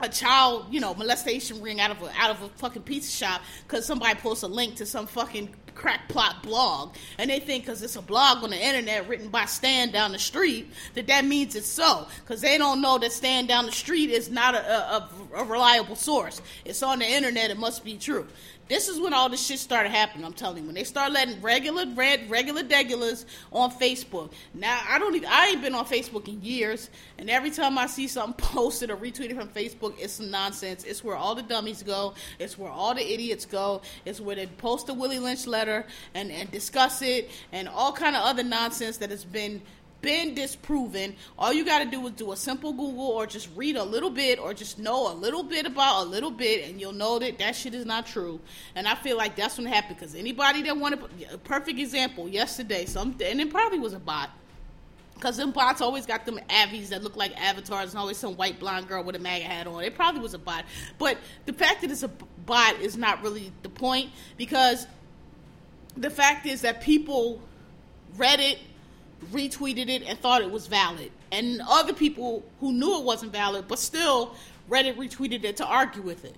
a child, you know, molestation ring out of a out of a fucking pizza shop because somebody posts a link to some fucking crack crackpot blog, and they think because it's a blog on the internet written by Stan down the street that that means it's so. Because they don't know that Stan down the street is not a, a, a reliable source. It's on the internet. It must be true. This is when all this shit started happening. I'm telling you, when they start letting regular red regular degulars on Facebook. Now I don't even I ain't been on Facebook in years, and every time I see something posted or retweeted from Facebook, it's some nonsense. It's where all the dummies go. It's where all the idiots go. It's where they post the Willie Lynch letter and and discuss it and all kind of other nonsense that has been been disproven. All you got to do is do a simple Google or just read a little bit or just know a little bit about a little bit, and you'll know that that shit is not true. And I feel like that's what happened because anybody that wanted a perfect example yesterday, some and it probably was a bot. Because them bots always got them avies that look like avatars and always some white blonde girl with a MAGA hat on. It probably was a bot. But the fact that it's a bot is not really the point because the fact is that people read it retweeted it and thought it was valid. And other people who knew it wasn't valid, but still read it, retweeted it to argue with it.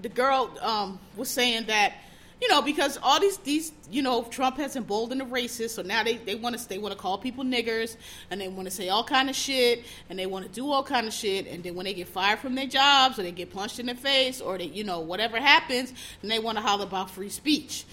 The girl um, was saying that, you know, because all these, these, you know, Trump has emboldened the racists, so now they, they want to they want to call people niggers, and they want to say all kind of shit, and they want to do all kind of shit, and then when they get fired from their jobs, or they get punched in the face, or they, you know, whatever happens, then they want to holler about free speech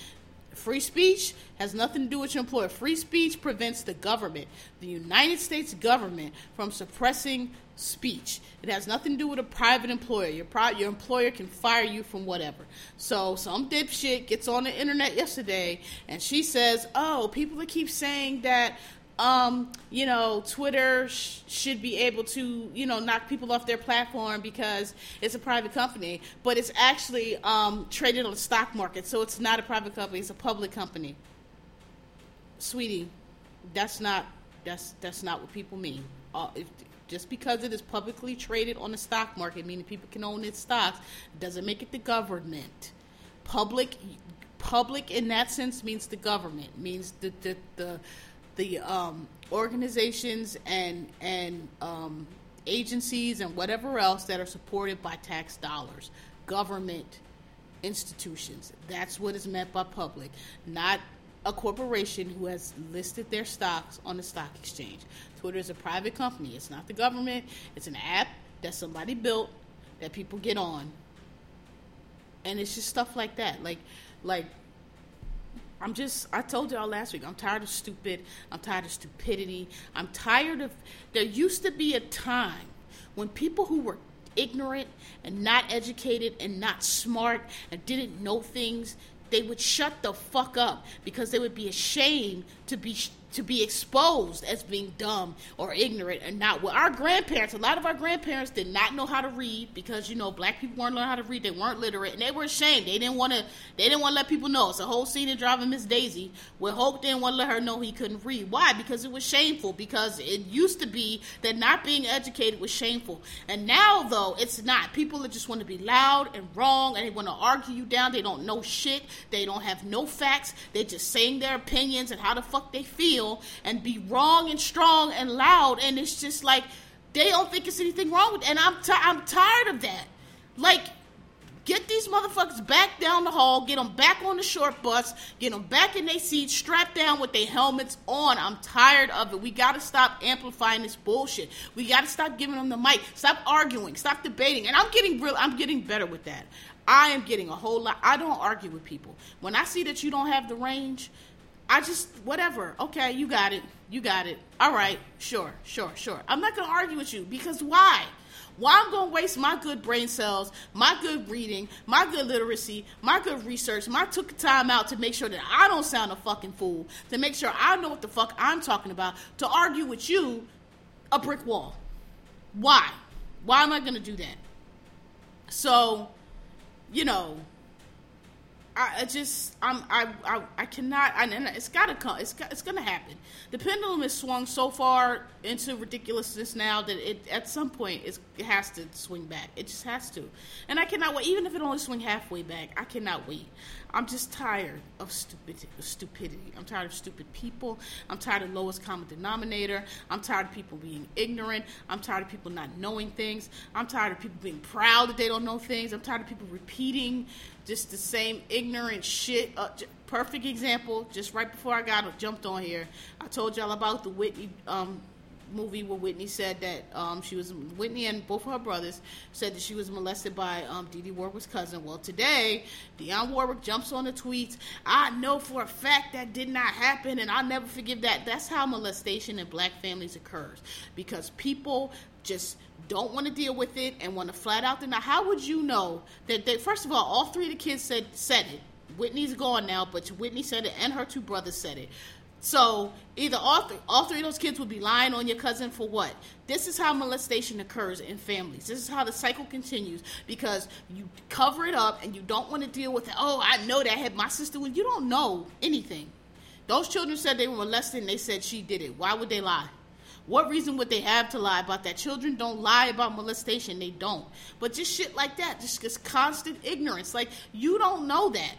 Free speech has nothing to do with your employer. Free speech prevents the government, the United States government, from suppressing speech. It has nothing to do with a private employer. Your your employer can fire you from whatever. So some dipshit gets on the internet yesterday and she says, "Oh, people that keep saying that um, you know, Twitter sh- should be able to, you know, knock people off their platform because it's a private company, but it's actually um, traded on the stock market, so it's not a private company; it's a public company. Sweetie, that's not that's that's not what people mean. Uh, if, just because it is publicly traded on the stock market, meaning people can own its stocks, doesn't make it the government. Public, public in that sense means the government, means the the, the the um, organizations and and um, agencies and whatever else that are supported by tax dollars, government institutions. That's what is meant by public, not a corporation who has listed their stocks on the stock exchange. Twitter is a private company. It's not the government. It's an app that somebody built that people get on. And it's just stuff like that. Like like I'm just, I told y'all last week, I'm tired of stupid. I'm tired of stupidity. I'm tired of, there used to be a time when people who were ignorant and not educated and not smart and didn't know things, they would shut the fuck up because they would be ashamed to be to be exposed as being dumb or ignorant and not well our grandparents a lot of our grandparents did not know how to read because you know black people weren't learning how to read. They weren't literate and they were ashamed. They didn't want to they didn't want to let people know. It's a whole scene in driving miss daisy where Hoke didn't want to let her know he couldn't read. Why? Because it was shameful. Because it used to be that not being educated was shameful. And now though it's not. People that just want to be loud and wrong and they want to argue you down. They don't know shit. They don't have no facts. They're just saying their opinions and how the fuck they feel feel and be wrong and strong and loud and it's just like they don't think it's anything wrong with it. and I'm t- I'm tired of that. Like get these motherfuckers back down the hall, get them back on the short bus, get them back in their seats, strapped down with their helmets on. I'm tired of it. We got to stop amplifying this bullshit. We got to stop giving them the mic. Stop arguing. Stop debating. And I'm getting real. I'm getting better with that. I am getting a whole lot. I don't argue with people. When I see that you don't have the range, I just whatever. Okay, you got it. You got it. All right, sure, sure, sure. I'm not gonna argue with you because why? Why I'm gonna waste my good brain cells, my good reading, my good literacy, my good research, my took time out to make sure that I don't sound a fucking fool, to make sure I know what the fuck I'm talking about, to argue with you a brick wall. Why? Why am I gonna do that? So, you know, I, I just I'm I I, I cannot I, and it's gotta come it's it's gonna happen. The pendulum is swung so far into ridiculousness now that it at some point it has to swing back. It just has to, and I cannot wait. Even if it only swing halfway back, I cannot wait. I'm just tired of stupid stupidity. I'm tired of stupid people. I'm tired of lowest common denominator. I'm tired of people being ignorant. I'm tired of people not knowing things. I'm tired of people being proud that they don't know things. I'm tired of people repeating just the same ignorant shit. Uh, perfect example. Just right before I got jumped on here, I told y'all about the Whitney um, movie where Whitney said that um, she was Whitney and both of her brothers said that she was molested by um, Dee Dee Warwick's cousin. Well, today Dionne Warwick jumps on the tweets. I know for a fact that did not happen, and I'll never forgive that. That's how molestation in black families occurs because people just don't want to deal with it and want to flat out deny. How would you know that they? First of all, all three of the kids said said it. Whitney's gone now, but Whitney said it, and her two brothers said it. So either all all three of those kids would be lying on your cousin for what? This is how molestation occurs in families. This is how the cycle continues because you cover it up and you don't want to deal with it. Oh, I know that had my sister. When you don't know anything, those children said they were molested and they said she did it. Why would they lie? What reason would they have to lie about that? Children don't lie about molestation. They don't. But just shit like that, just, just constant ignorance. Like, you don't know that.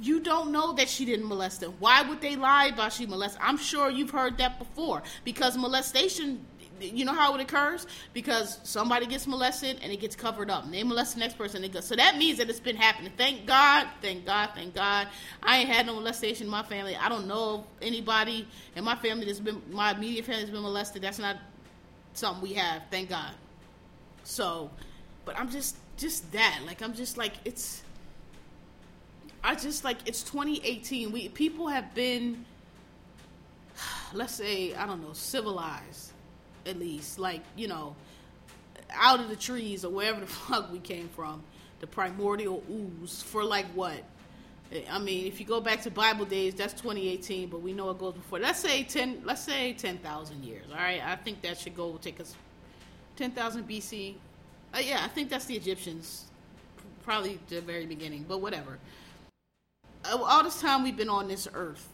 You don't know that she didn't molest them. Why would they lie about she molested? I'm sure you've heard that before because molestation you know how it occurs? Because somebody gets molested and it gets covered up. They molest the next person. And so that means that it's been happening. Thank God, thank God, thank God. I ain't had no molestation in my family. I don't know anybody in my family that's been, my immediate family has been molested. That's not something we have. Thank God. So, but I'm just, just that. Like, I'm just like, it's, I just like it's 2018. We people have been, let's say, I don't know, civilized, at least. Like you know, out of the trees or wherever the fuck we came from, the primordial ooze for like what? I mean, if you go back to Bible days, that's 2018, but we know it goes before. Let's say 10. Let's say 10,000 years. All right, I think that should go take us 10,000 BC. Uh, yeah, I think that's the Egyptians, probably the very beginning, but whatever. Uh, all this time we've been on this earth,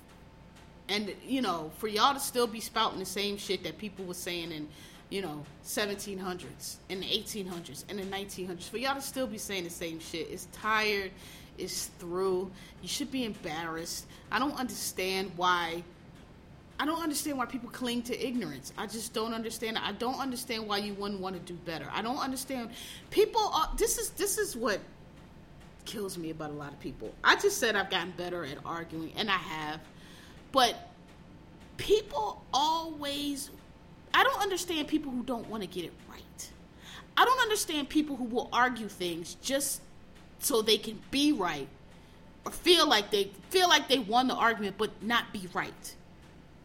and you know, for y'all to still be spouting the same shit that people were saying in you know, 1700s and the 1800s and the 1900s. For y'all to still be saying the same shit, it's tired, it's through. You should be embarrassed. I don't understand why. I don't understand why people cling to ignorance. I just don't understand. I don't understand why you wouldn't want to do better. I don't understand. People, are, this is this is what kills me about a lot of people. I just said I've gotten better at arguing, and I have, but people always I don't understand people who don't want to get it right. I don't understand people who will argue things just so they can be right or feel like they feel like they won the argument but not be right.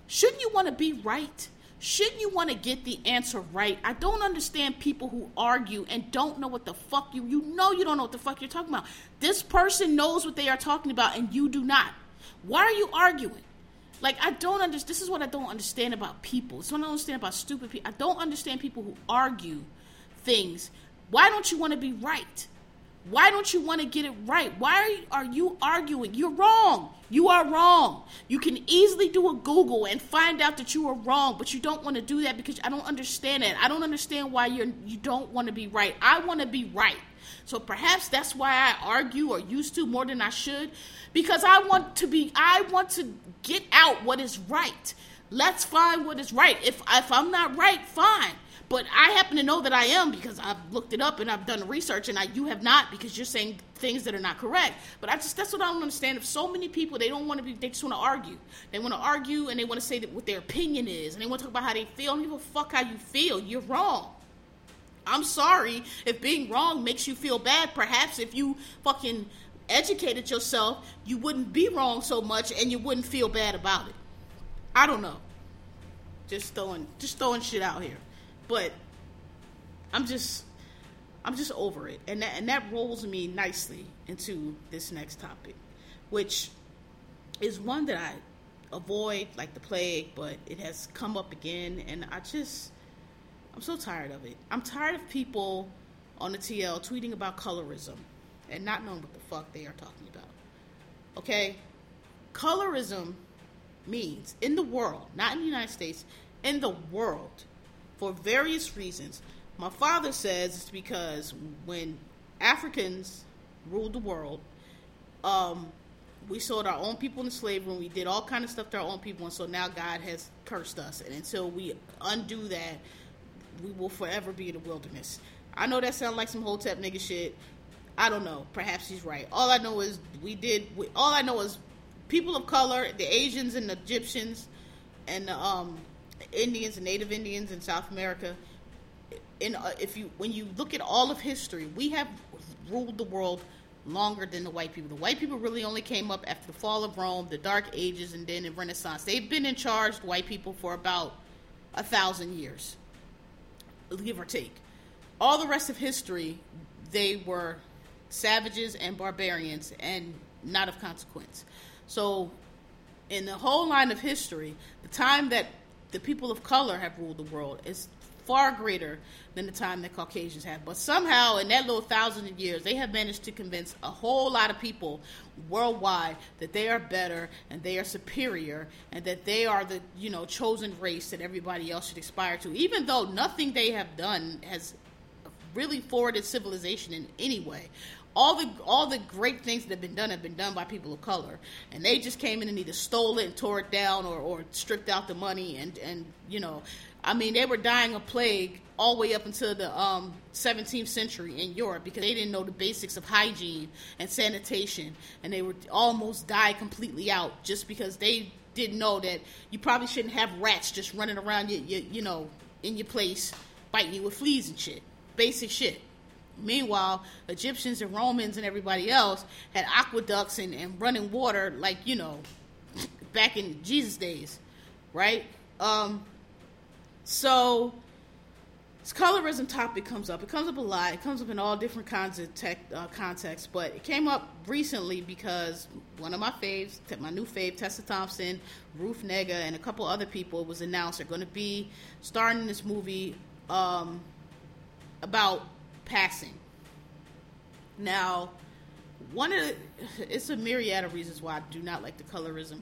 Shouldn't you want to be right? Shouldn't you want to get the answer right? I don't understand people who argue and don't know what the fuck you you know you don't know what the fuck you're talking about. This person knows what they are talking about and you do not. Why are you arguing? Like I don't understand. This is what I don't understand about people. Is what I don't understand about stupid people. I don't understand people who argue things. Why don't you want to be right? Why don't you want to get it right? Why are you arguing? You're wrong. You are wrong. You can easily do a Google and find out that you are wrong, but you don't want to do that because I don't understand it. I don't understand why you're you don't want to be right. I want to be right. So perhaps that's why I argue or used to more than I should because I want to be I want to get out what is right. Let's find what is right. If if I'm not right, fine. But I happen to know that I am because I've looked it up and I've done research, and I, you have not because you're saying things that are not correct. But I just that's what I don't understand. If so many people they don't want to be, they just want to argue. They want to argue and they want to say that what their opinion is, and they want to talk about how they feel. I don't give a fuck how you feel. You're wrong. I'm sorry if being wrong makes you feel bad. Perhaps if you fucking educated yourself, you wouldn't be wrong so much and you wouldn't feel bad about it. I don't know. Just throwing just throwing shit out here. But I'm just I'm just over it. And that and that rolls me nicely into this next topic, which is one that I avoid like the plague, but it has come up again and I just I'm so tired of it. I'm tired of people on the TL tweeting about colorism and not knowing what the fuck they are talking about. Okay? Colorism means in the world, not in the United States, in the world, for various reasons. My father says it's because when Africans ruled the world, um, we sold our own people into slavery and we did all kind of stuff to our own people and so now God has cursed us and until we undo that we will forever be in the wilderness. I know that sounds like some Hotep nigga shit, I don't know. Perhaps he's right. All I know is we did. We, all I know is people of color, the Asians and the Egyptians, and the um, Indians and Native Indians in South America. In uh, if you when you look at all of history, we have ruled the world longer than the white people. The white people really only came up after the fall of Rome, the Dark Ages, and then the Renaissance. They've been in charge, white people, for about a thousand years, give or take. All the rest of history, they were savages and barbarians and not of consequence. So, in the whole line of history, the time that the people of color have ruled the world is far greater than the time that Caucasians have. But somehow, in that little thousand of years, they have managed to convince a whole lot of people worldwide that they are better and they are superior and that they are the you know chosen race that everybody else should aspire to. Even though nothing they have done has really forwarded civilization in any way all the all the great things that have been done have been done by people of color, and they just came in and either stole it and tore it down, or, or stripped out the money, and and you know, I mean, they were dying of plague all the way up until the um, 17th century in Europe because they didn't know the basics of hygiene and sanitation, and they were almost died completely out just because they didn't know that you probably shouldn't have rats just running around you, you, you know, in your place biting you with fleas and shit, basic shit. Meanwhile, Egyptians and Romans and everybody else had aqueducts and, and running water, like you know, back in Jesus' days, right? Um, so this colorism topic comes up. It comes up a lot. It comes up in all different kinds of tech uh, contexts, but it came up recently because one of my faves, my new fave, Tessa Thompson, Ruth Negga, and a couple other people was announced are going to be starring in this movie um, about passing. Now, one of the, it's a myriad of reasons why I do not like the colorism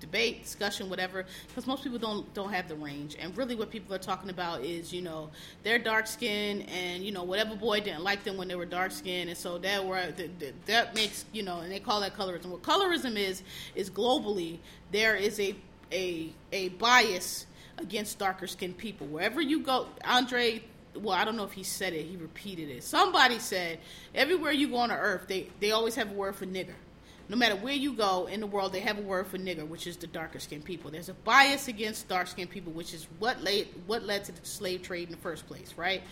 debate, discussion, whatever, because most people don't don't have the range. And really, what people are talking about is, you know, they're dark skinned, and you know, whatever boy didn't like them when they were dark skinned, and so that were that, that makes you know, and they call that colorism. What colorism is is globally there is a a a bias against darker skinned people wherever you go. Andre well, I don't know if he said it, he repeated it. Somebody said, everywhere you go on the earth, they, they always have a word for nigger no matter where you go in the world, they have a word for nigger, which is the darker skinned people. There's a bias against dark skinned people, which is what led what led to the slave trade in the first place, right?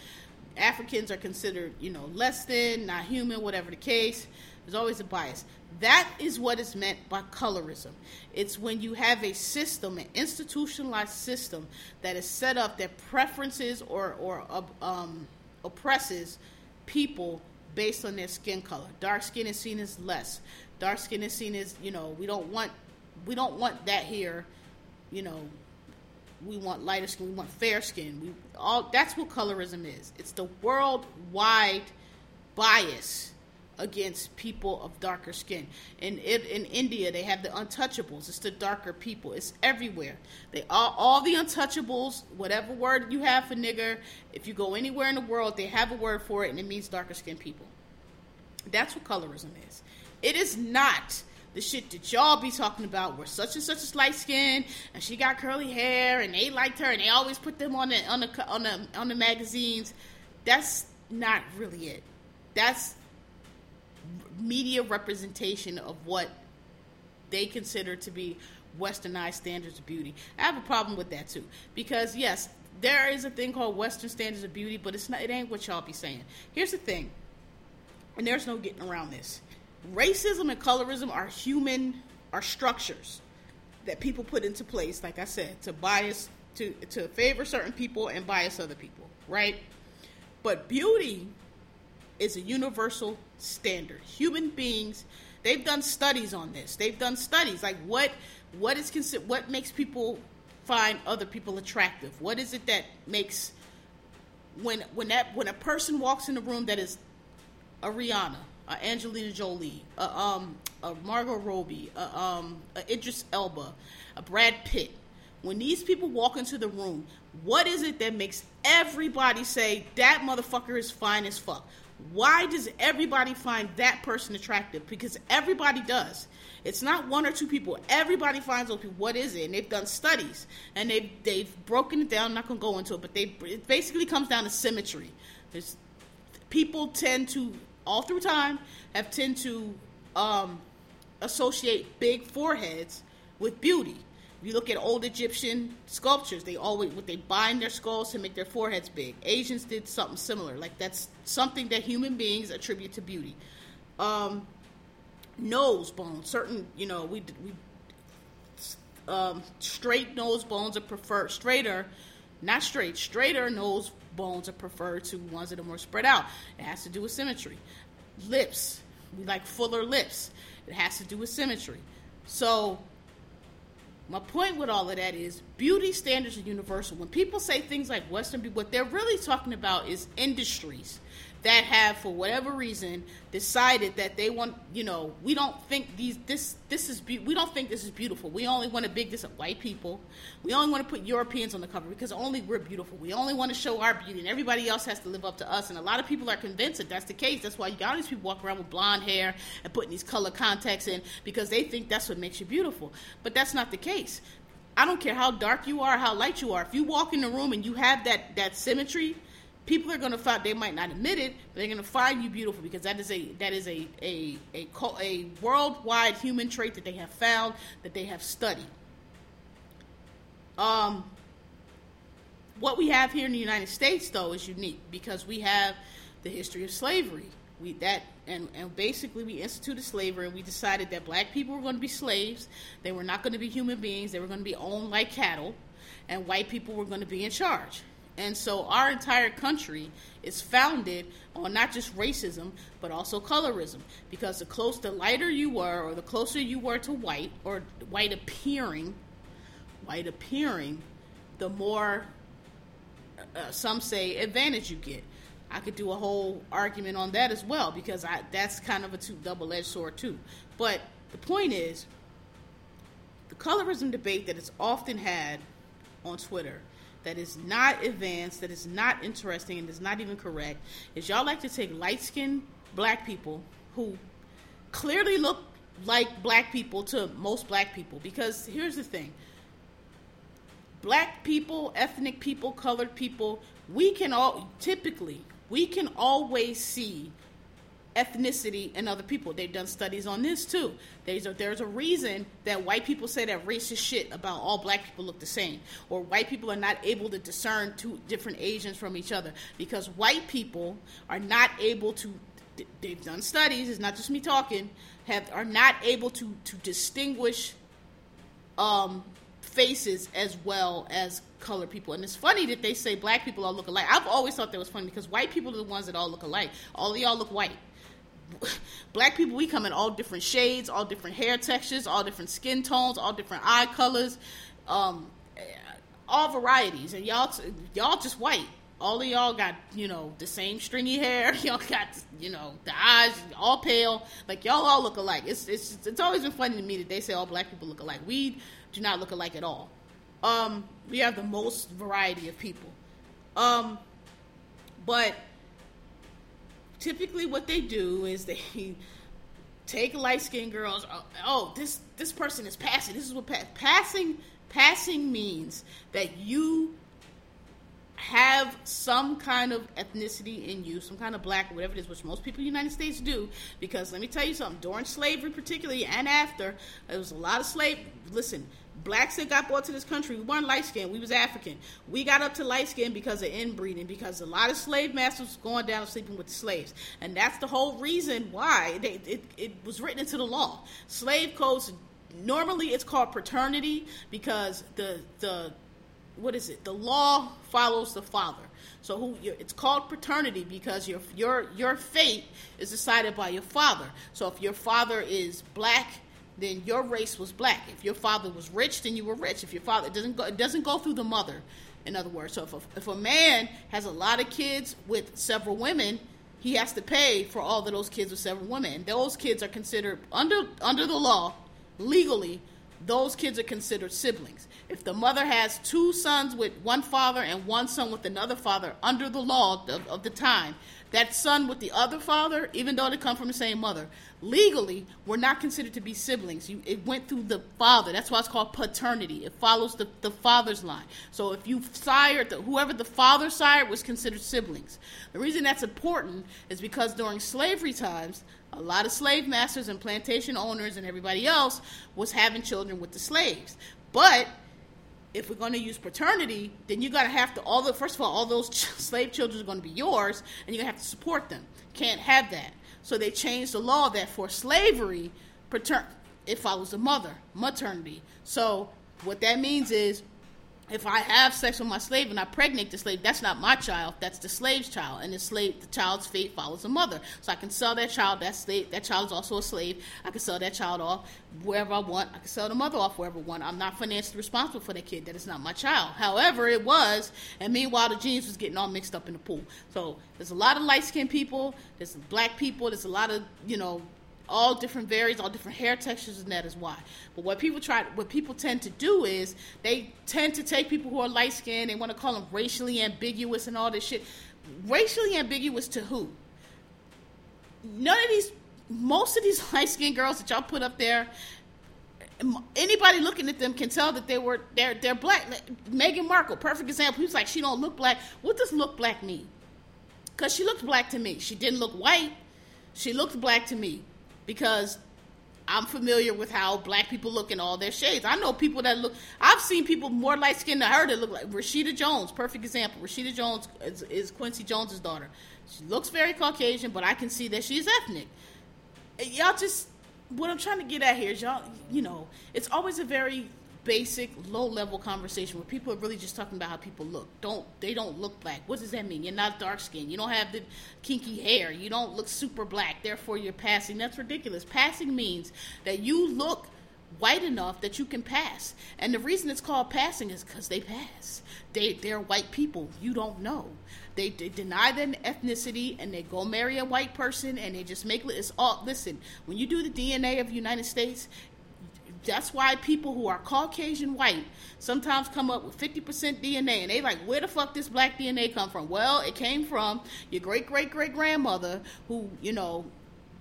Africans are considered, you know, less than, not human, whatever the case. There's always a bias. That is what is meant by colorism. It's when you have a system, an institutionalized system that is set up that preferences or or um, oppresses people based on their skin color. Dark skin is seen as less dark skin is seen as you know we don't want we don't want that here you know. We want lighter skin we want fair skin. We all that's what colorism is. It's the worldwide bias against people of darker skin. And in in India they have the untouchables. It's the darker people. It's everywhere. They all all the untouchables whatever word you have for nigger if you go anywhere in the world they have a word for it and it means darker skinned people. That's what colorism is it is not the shit that y'all be talking about where such and such is light skin and she got curly hair and they liked her and they always put them on the on the on the on the magazines. That's not really it. That's media representation of what they consider to be westernized standards of beauty. I have a problem with that too because yes, there is a thing called western standards of beauty, but it's not it ain't what y'all be saying. Here's the thing. And there's no getting around this racism and colorism are human are structures that people put into place like i said to bias to to favor certain people and bias other people right? But beauty is a universal standard. Human beings they've done studies on this. They've done studies. Like what what is consider what makes people find other people attractive? What is it that makes when when that when a person walks in the room that is a rihanna uh, Angelina Jolie, uh, um, uh, Margot Robbie, uh, um, uh, Idris Elba, uh, Brad Pitt. When these people walk into the room, what is it that makes everybody say that motherfucker is fine as fuck? Why does everybody find that person attractive? Because everybody does. It's not one or two people. Everybody finds those people. What is it? And they've done studies and they've they've broken it down. I'm not gonna go into it, but they it basically comes down to symmetry. There's people tend to all through time have tend to um, associate big foreheads with beauty. If you look at old Egyptian sculptures, they always would they bind their skulls to make their foreheads big. Asians did something similar. Like that's something that human beings attribute to beauty. Um, nose bones, certain you know we we um, straight nose bones are preferred. Straighter, not straight, straighter nose bones are preferred to ones that are more spread out. It has to do with symmetry. Lips, we like fuller lips. It has to do with symmetry. So, my point with all of that is beauty standards are universal. When people say things like Western beauty, what they're really talking about is industries that have for whatever reason decided that they want you know we don't think these this this is be- we don't think this is beautiful. We only want to big this up white people. We only want to put europeans on the cover because only we're beautiful. We only want to show our beauty and everybody else has to live up to us. And a lot of people are convinced that that's the case. That's why you got these people walking around with blonde hair and putting these color contacts in because they think that's what makes you beautiful. But that's not the case. I don't care how dark you are, how light you are. If you walk in the room and you have that that symmetry, people are going to find they might not admit it, but they're going to find you beautiful because that is a that is a a a, a worldwide human trait that they have found that they have studied. Um, what we have here in the United States though is unique because we have the history of slavery. We that and and basically we instituted slavery and we decided that black people were going to be slaves. They were not going to be human beings. They were going to be owned like cattle, and white people were going to be in charge. And so our entire country is founded on not just racism, but also colorism. Because the close, the lighter you were, or the closer you were to white, or white appearing, white appearing, the more uh, some say advantage you get. I could do a whole argument on that as well because I that's kind of a two double-edged sword too. But the point is, the colorism debate that is often had on Twitter that is not advanced, that is not interesting, and is not even correct is y'all like to take light skinned black people who clearly look like black people to most black people. Because here's the thing black people, ethnic people, colored people, we can all typically, we can always see ethnicity and other people. They've done studies on this too. There's a, there's a reason that white people say that racist shit about all black people look the same, or white people are not able to discern two different Asians from each other because white people are not able to. They've done studies. It's not just me talking. Have are not able to to distinguish um, faces as well as colored people. And it's funny that they say black people all look alike. I've always thought that was funny because white people are the ones that all look alike. All of y'all look white black people we come in all different shades all different hair textures all different skin tones all different eye colors um, all varieties. And y'all y'all just white. All of y'all got you know the same stringy hair. Y'all got you know the eyes all pale. Like y'all all look alike. It's it's it's always been funny to me that they say all black people look alike. We do not look alike at all. Um we have the most variety of people. Um but typically what they do is they take light skinned girls. Oh, oh, this this person is passing. This is what pa- passing passing means that you have some kind of ethnicity in you, some kind of black, whatever it is, which most people in the United States do. Because let me tell you something, during slavery, particularly and after, there was a lot of slave. Listen, blacks that got brought to this country, we weren't light skinned, we was African. We got up to light skin because of inbreeding, because a lot of slave masters was going down and sleeping with the slaves. And that's the whole reason why they, it, it was written into the law. Slave codes, normally it's called paternity because the, the, what is it? The law follows the father. So who it's called paternity because your your your fate is decided by your father. So if your father is black, then your race was black. If your father was rich, then you were rich. If your father doesn't go, it doesn't go through the mother. In other words, so if a, if a man has a lot of kids with several women, he has to pay for all of those kids with several women. And those kids are considered under under the law, legally, those kids are considered siblings. If the mother has two sons with one father and one son with another father under the law of, of the time, that son with the other father, even though they come from the same mother, legally were not considered to be siblings. You, it went through the father. That's why it's called paternity. It follows the, the father's line. So if you sired, the, whoever the father sired was considered siblings. The reason that's important is because during slavery times, a lot of slave masters and plantation owners and everybody else was having children with the slaves. But if we're going to use paternity, then you got to have to all the first of all, all those ch- slave children are going to be yours, and you're going to have to support them. Can't have that. So they changed the law that for slavery, pater- it follows the mother, maternity. So what that means is if I have sex with my slave and I pregnate the slave, that's not my child. That's the slave's child, and the slave, the child's fate follows the mother. So I can sell that child. That slave, that child is also a slave. I can sell that child off wherever I want. I can sell the mother off wherever I want. I'm not financially responsible for that kid. That is not my child. However, it was, and meanwhile, the genes was getting all mixed up in the pool. So there's a lot of light skinned people. There's black people. There's a lot of you know all different varies, all different hair textures, and that is why. But what people try, what people tend to do is they tend to take people who are light skinned, they want to call them racially ambiguous and all this shit. Racially ambiguous to who? None of these, most of these light skinned girls that y'all put up there, anybody looking at them can tell that they were they're they're black. Meghan Markle, perfect example. He's like she don't look black. What does look black mean? Because she looked black to me. She didn't look white. She looked black to me because I'm familiar with how black people look in all their shades. I know people that look. I've seen people more light skinned than her that look like Rashida Jones. Perfect example. Rashida Jones is, is Quincy Jones's daughter. She looks very Caucasian, but I can see that she's ethnic. Y'all just what I'm trying to get at here is y'all. You know, it's always a very basic low level conversation where people are really just talking about how people look. Don't they don't look black. What does that mean? You're not dark skinned. You don't have the kinky hair. You don't look super black. Therefore you're passing. That's ridiculous. Passing means that you look white enough that you can pass. And the reason it's called passing is because they pass. They they're white people. You don't know. They, they, deny their ethnicity and they go marry a white person and they just make it. it's all listen when you do the dna of the united states that's why people who are Caucasian white sometimes come up with 50% DNA and they like, where the fuck this black DNA come from? Well, it came from your great great great grandmother who, you know,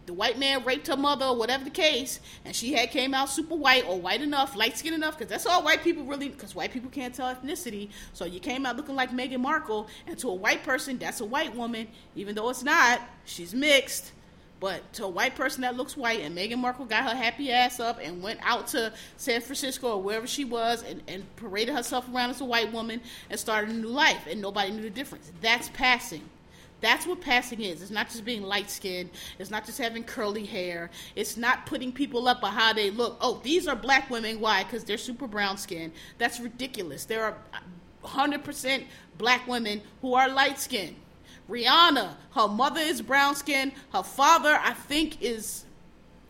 the white man raped her mother or whatever the case, and she had came out super white or white enough, light skin enough, because that's all white people really, because white people can't tell ethnicity. So you came out looking like Meghan Markle, and to a white person, that's a white woman, even though it's not. She's mixed. But to a white person that looks white, and Meghan Markle got her happy ass up and went out to San Francisco or wherever she was and, and paraded herself around as a white woman and started a new life, and nobody knew the difference. That's passing. That's what passing is. It's not just being light skinned. It's not just having curly hair. It's not putting people up on how they look. Oh, these are black women. Why? Because they're super brown skinned. That's ridiculous. There are 100% black women who are light skinned. Rihanna, her mother is brown skinned. Her father, I think, is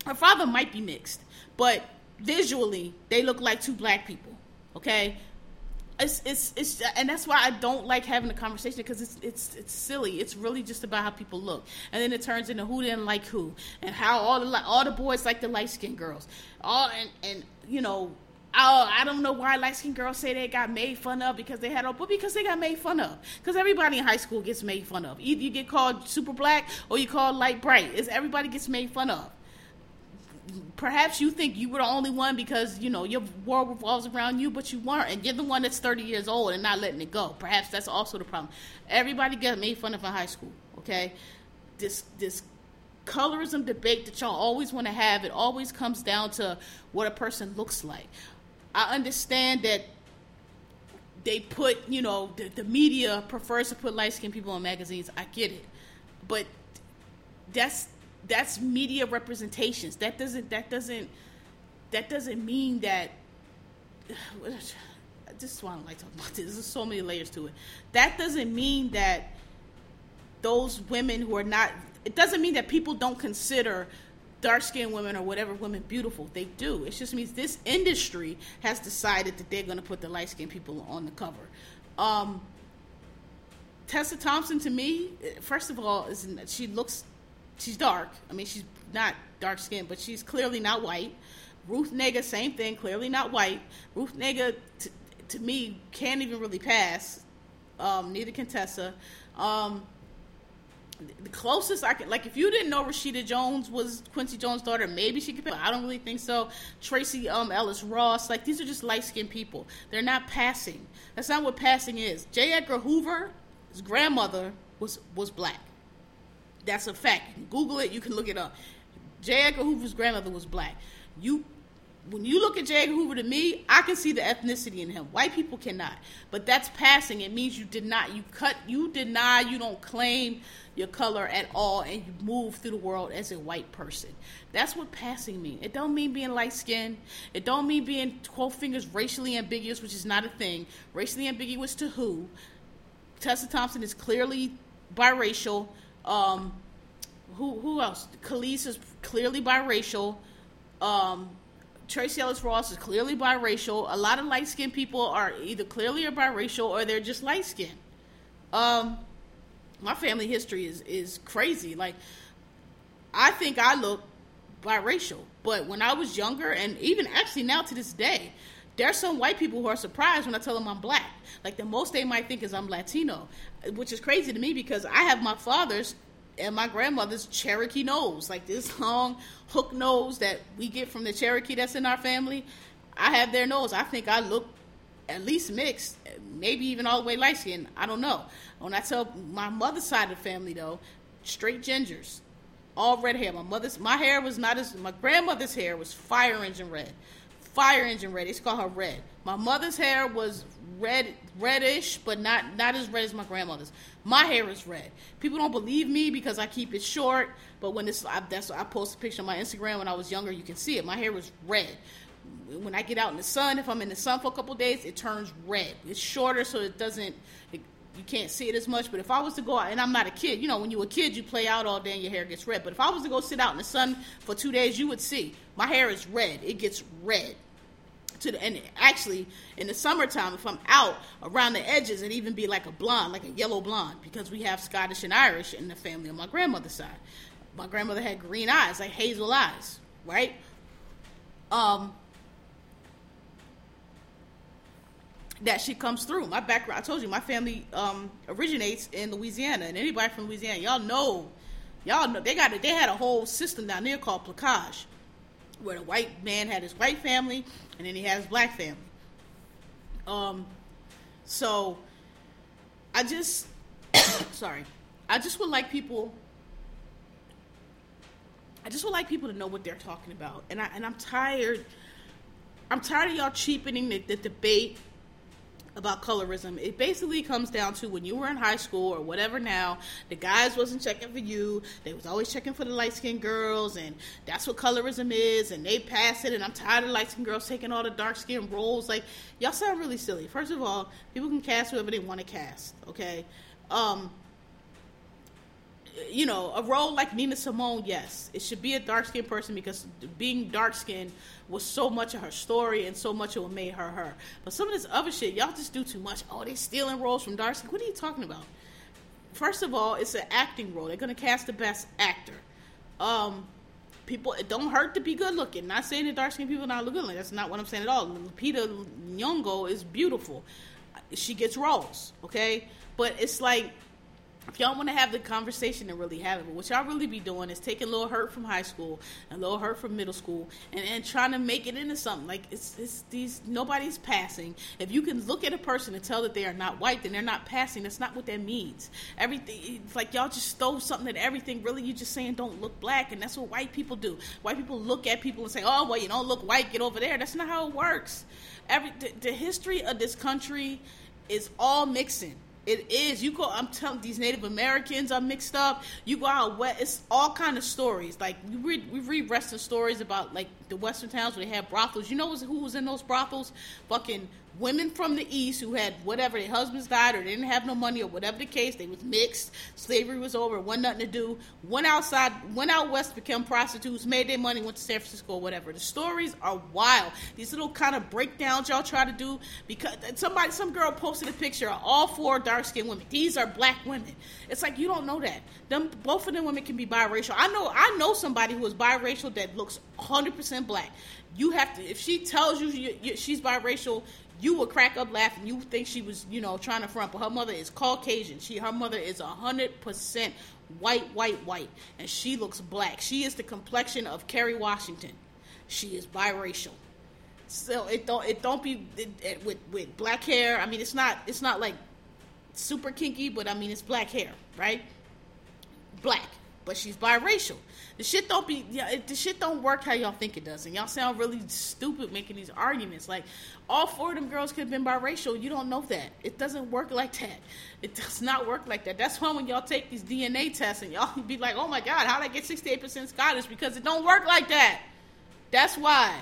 her father might be mixed, but visually they look like two black people. Okay, it's it's it's and that's why I don't like having a conversation because it's it's it's silly. It's really just about how people look, and then it turns into who didn't like who, and how all the all the boys like the light skinned girls, all and and you know Oh, I don't know why light skinned girls say they got made fun of because they had a, but because they got made fun of. Because everybody in high school gets made fun of. Either you get called super black or you called light bright. Is everybody gets made fun of. Perhaps you think you were the only one because you know your world revolves around you, but you weren't, and you're the one that's 30 years old and not letting it go. Perhaps that's also the problem. Everybody got made fun of in high school. Okay, this this colorism debate that y'all always want to have, it always comes down to what a person looks like. I understand that they put, you know, the, the media prefers to put light skinned people in magazines. I get it. But that's that's media representations. That doesn't that doesn't that doesn't mean that this is why I don't like talking about this. There's so many layers to it. That doesn't mean that those women who are not it doesn't mean that people don't consider dark skinned women or whatever women beautiful. They do. It just means this industry has decided that they're going to put the light skinned people on the cover. Um, Tessa Thompson, to me, first of all, is she looks, she's dark. I mean, she's not dark skinned, but she's clearly not white. Ruth Negga, same thing, clearly not white. Ruth Negga, t- to me, can't even really pass. Um, neither can Tessa. Um, the closest I can, like, if you didn't know Rashida Jones was Quincy Jones' daughter, maybe she could. I don't really think so. Tracee um, Ellis Ross, like, these are just light skinned people. They're not passing. That's not what passing is. J. Edgar Hoover, his grandmother was was black. That's a fact. Google it. You can look it up. J. Edgar Hoover's grandmother was black. You when you look at J. Edgar Hoover to me, I can see the ethnicity in him. White people cannot. But that's passing. It means you did not, you cut, you deny, you don't claim your color at all, and you move through the world as a white person. That's what passing means. It don't mean being light skinned. It don't mean being quote fingers racially ambiguous, which is not a thing. Racially ambiguous to who? Tessa Thompson is clearly biracial. Um, who who else? Kelis is clearly biracial. Um, Tracee Ellis Ross is clearly biracial. A lot of light skinned people are either clearly or biracial or they're just light skinned. Um, my family history is, is crazy. Like, I think I look biracial, but when I was younger, and even actually now to this day, there's some white people who are surprised when I tell them I'm black. Like, the most they might think is I'm Latino, which is crazy to me because I have my father's and my grandmother's Cherokee nose, like this long hook nose that we get from the Cherokee that's in our family. I have their nose. I think I look at least mixed, maybe even all the way light skinned. I don't know. When I tell my mother's side of the family, though, straight gingers. all red hair. My mother's my hair was not as my grandmother's hair was fire engine red, fire engine red. It's called her red. My mother's hair was red, reddish, but not not as red as my grandmother's. My hair is red. People don't believe me because I keep it short. But when this, I, that's I post a picture on my Instagram when I was younger. You can see it. My hair was red. When I get out in the sun, if I'm in the sun for a couple days, it turns red. It's shorter, so it doesn't. It, you can't see it as much. But if I was to go out, and I'm not a kid, you know, when you're a kid, you play out all day and your hair gets red. But if I was to go sit out in the sun for two days, you would see my hair is red. It gets red to the and actually in the summertime if i'm out around the edges it even be like a blonde like a yellow blonde because we have scottish and irish in the family on my grandmother's side. My grandmother had green eyes like hazel eyes right? Um that shit comes through. My background i told you my family um originates in louisiana and anybody from louisiana y'all know y'all know they got it they had a whole system down there called placage where the white man had his white family and then he had his black family. Um, so I just, sorry, I just would like people. I just would like people to know what they're talking about, and I and I'm tired. I'm tired of y'all cheapening the, the debate about colorism. It basically comes down to when you were in high school or whatever now, the guys wasn't checking for you. They was always checking for the light skinned girls and that's what colorism is and they pass it and I'm tired of light skinned girls taking all the dark skinned roles. Like y'all sound really silly. First of all, people can cast whoever they want to cast, okay? Um you know, a role like Nina Simone, yes, it should be a dark skinned person because being dark skinned was so much of her story and so much of what made her her. But some of this other shit, y'all just do too much. Oh, they stealing roles from dark skin. What are you talking about? First of all, it's an acting role. They're gonna cast the best actor. Um, people, it don't hurt to be good looking. Not saying that dark skinned people not look good. Like, that's not what I'm saying at all. Lupita Nyong'o is beautiful. She gets roles, okay? But it's like if y'all want to have the conversation and really have it, but what y'all really be doing is taking a little hurt from high school and a little hurt from middle school and, and trying to make it into something. Like it's, it's these nobody's passing. If you can look at a person and tell that they are not white, then they're not passing. That's not what that means. Everything it's like y'all just stole something that everything really you just saying don't look black, and that's what white people do. White people look at people and say, "Oh, well, you don't look white. Get over there." That's not how it works. Every the, the history of this country is all mixing it is. You go. I'm telling these Native Americans are mixed up. You go out west. It's all kind of stories. Like we read, we read Western stories about like the Western towns where they have brothels. You know who was in those brothels? Fucking women from the east who had whatever their husbands died or they didn't have no money or whatever the case they was mixed slavery was over one nothing to do went outside went out west became prostitutes made their money went to san francisco or whatever. The stories are wild. These little kind of breakdowns y'all try to do because somebody some girl posted a picture of all four dark skinned women. These are black women. It's like you don't know that. Them both of them women can be biracial. I know i know somebody who is biracial that looks 100% black. You have to if she tells you she's biracial you would crack up laughing. You think she was, you know, trying to front, but her mother is Caucasian. She, her mother is hundred percent white, white, white, and she looks black. She is the complexion of Kerry Washington. She is biracial. So it don't, it don't be it, it, with with black hair. I mean, it's not, it's not like super kinky, but I mean, it's black hair, right? Black, but she's biracial. The shit don't be yeah, the shit don't work how y'all think it does, and y'all sound really stupid making these arguments. Like all four of them girls could have been biracial. You don't know that. It doesn't work like that. It does not work like that. That's why when y'all take these DNA tests and y'all be like, "Oh my God, how did I get sixty eight percent Scottish?" Because it don't work like that. That's why.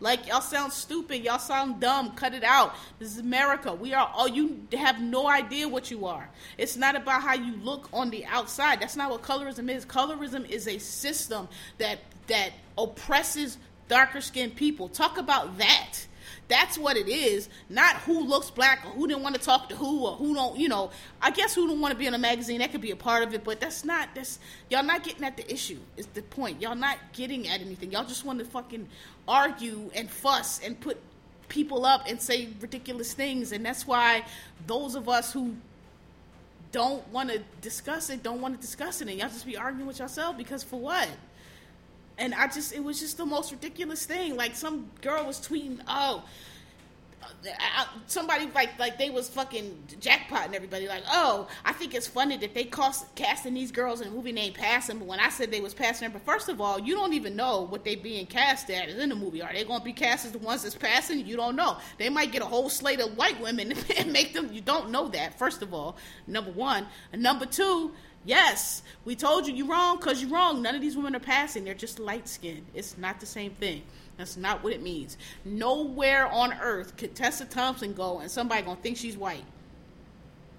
Like y'all sound stupid. Y'all sound dumb. Cut it out. This is America. We are all you have no idea what you are. It's not about how you look on the outside. That's not what colorism is. Colorism is a system that that oppresses darker skinned people. Talk about that. That's what it is, not who looks black or who didn't want to talk to who or who don't, you know. I guess who don't want to be in a magazine, that could be a part of it, but that's not, that's, y'all not getting at the issue, is the point. Y'all not getting at anything. Y'all just want to fucking argue and fuss and put people up and say ridiculous things, and that's why those of us who don't want to discuss it don't want to discuss it, and y'all just be arguing with yourself because for what? And I just it was just the most ridiculous thing. Like some girl was tweeting, "Oh, somebody like like they was fucking jackpot and everybody. Like oh I think it's funny that they cost, casting these girls in a movie named Passing but when I said they was passing but first of all you don't even know what they being cast at in the movie. Are they gonna be cast as the ones that's passing? You don't know. They might get a whole slate of white women and make them you don't know that first of all number one. And number two Yes, we told you you're wrong because you're wrong. None of these women are passing. They're just light skinned. It's not the same thing. That's not what it means. Nowhere on earth could Tessa Thompson go and somebody gonna think she's white.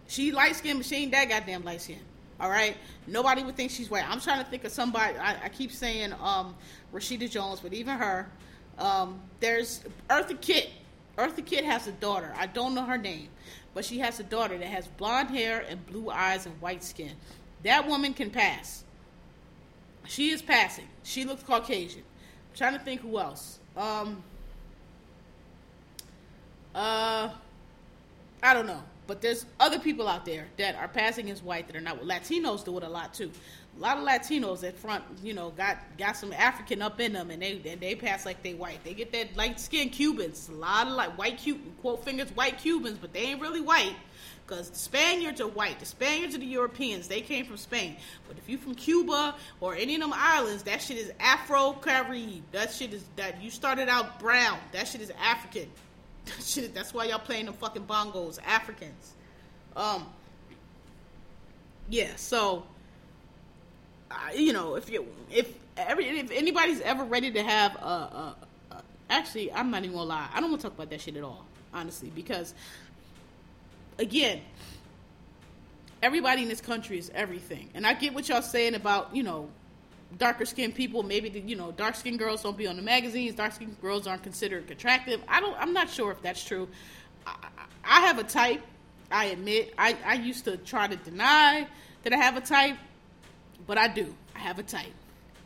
She light skinned, but she ain't that goddamn light skinned. All right, nobody would think she's white. I'm trying to think of somebody. I, I keep saying um, Rashida Jones, but even her. Um, there's Eartha Kitt. Eartha Kitt has a daughter. I don't know her name, but she has a daughter that has blonde hair and blue eyes and white skin. That woman can pass. She is passing. She looks Caucasian I'm trying to think who else. Um, uh, I don't know, but there's other people out there that are passing as white that are not. Latinos do it a lot too. A lot of Latinos at front, you know, got got some African up in them, and they and they pass like they white. They get that light skinned Cubans. A lot of like white Cuban quote fingers white Cubans, but they ain't really white because the Spaniards are white. The Spaniards are the Europeans. They came from Spain. But if you from Cuba or any of them islands, that shit is Afro Caribbean. That shit is that you started out brown. That shit is African. That shit. That's why y'all playing them fucking bongos, Africans. Um. Yeah. So. Uh, you know, if you if every if anybody's ever ready to have a, a, a actually, I'm not even gonna lie. I don't want to talk about that shit at all, honestly, because again, everybody in this country is everything. And I get what y'all saying about, you know, darker skinned people, maybe the, you know, dark skinned girls don't be on the magazines, dark skinned girls aren't considered attractive. I don't I'm not sure if that's true. I, I have a type, I admit. I, I used to try to deny that I have a type, but I do. I have a type.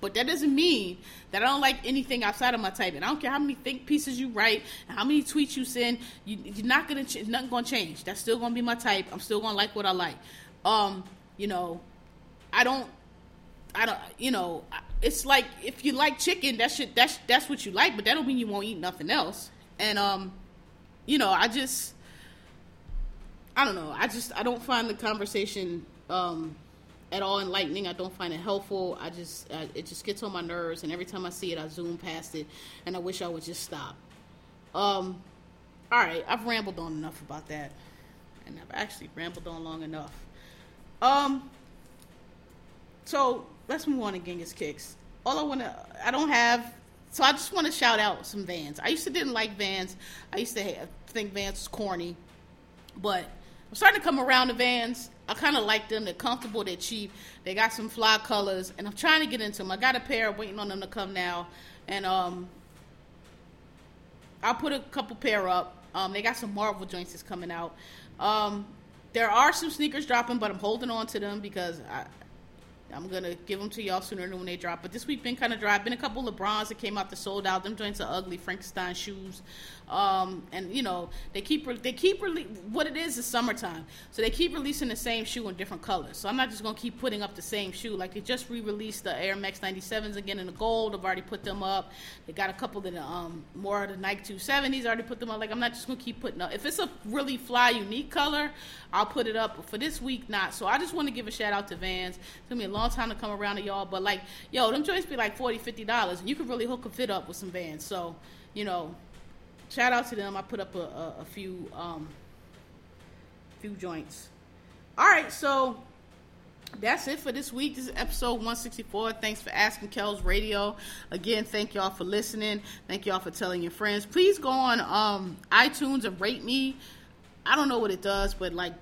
But that doesn't mean that I don't like anything outside of my type. And I don't care how many think pieces you write and how many tweets you send. You, are not gonna ch- nothing gonna change. That's still gonna be my type. I'm still gonna like what I like. Um, you know, I don't. I don't. You know, it's like if you like chicken, that should that's that's what you like. But that don't mean you won't eat nothing else. And um, you know, I just. I don't know. I just I don't find the conversation um at all enlightening. I don't find it helpful. I just I, it just gets on my nerves, and every time I see it, I zoom past it, and I wish I would just stop. Um, all right, I've rambled on enough about that, and I've actually rambled on long enough. Um, so let's move on to Genghis Kicks. All I want to, I don't have. So I just want to shout out some Vans. I used to didn't like Vans. I used to think Vans was corny, but I'm starting to come around to Vans. I kind of like them. They're comfortable. They're cheap. They got some fly colors, and I'm trying to get into them. I got a pair, waiting on them to come now, and um, I'll put a couple pair up. Um, they got some Marvel joints that's coming out. Um, there are some sneakers dropping, but I'm holding on to them because I, I'm gonna give them to y'all sooner than when they drop. But this week been kind of dry. Been a couple LeBrons that came out that sold out. Them joints are ugly Frankenstein shoes. Um, and you know they keep they keep rele- what it is is summertime, so they keep releasing the same shoe in different colors. So I'm not just gonna keep putting up the same shoe. Like they just re-released the Air Max 97s again in the gold. I've already put them up. They got a couple of the um more of the Nike 270s. Already put them up. Like I'm not just gonna keep putting up. If it's a really fly unique color, I'll put it up. But for this week, not. So I just want to give a shout out to Vans. Took me a long time to come around to y'all, but like yo, them joints be like 40 50 dollars, and you can really hook a fit up with some Vans. So you know shout out to them. I put up a, a, a few um, few joints. All right, so that's it for this week. This is episode 164. Thanks for asking Kells Radio. Again, thank y'all for listening. Thank y'all for telling your friends. Please go on um, iTunes and rate me. I don't know what it does, but like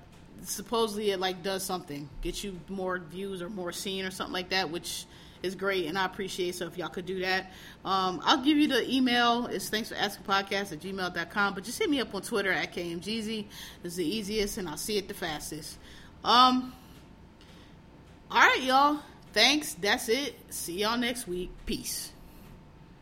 supposedly it like does something, get you more views or more seen or something like that, which is great, and I appreciate so if y'all could do that. Um, I'll give you the email. It's thanks for asking podcast at gmail.com, but just hit me up on Twitter at KMGZ. It's the easiest, and I'll see it the fastest. Um, all right, y'all. Thanks. That's it. See y'all next week. Peace.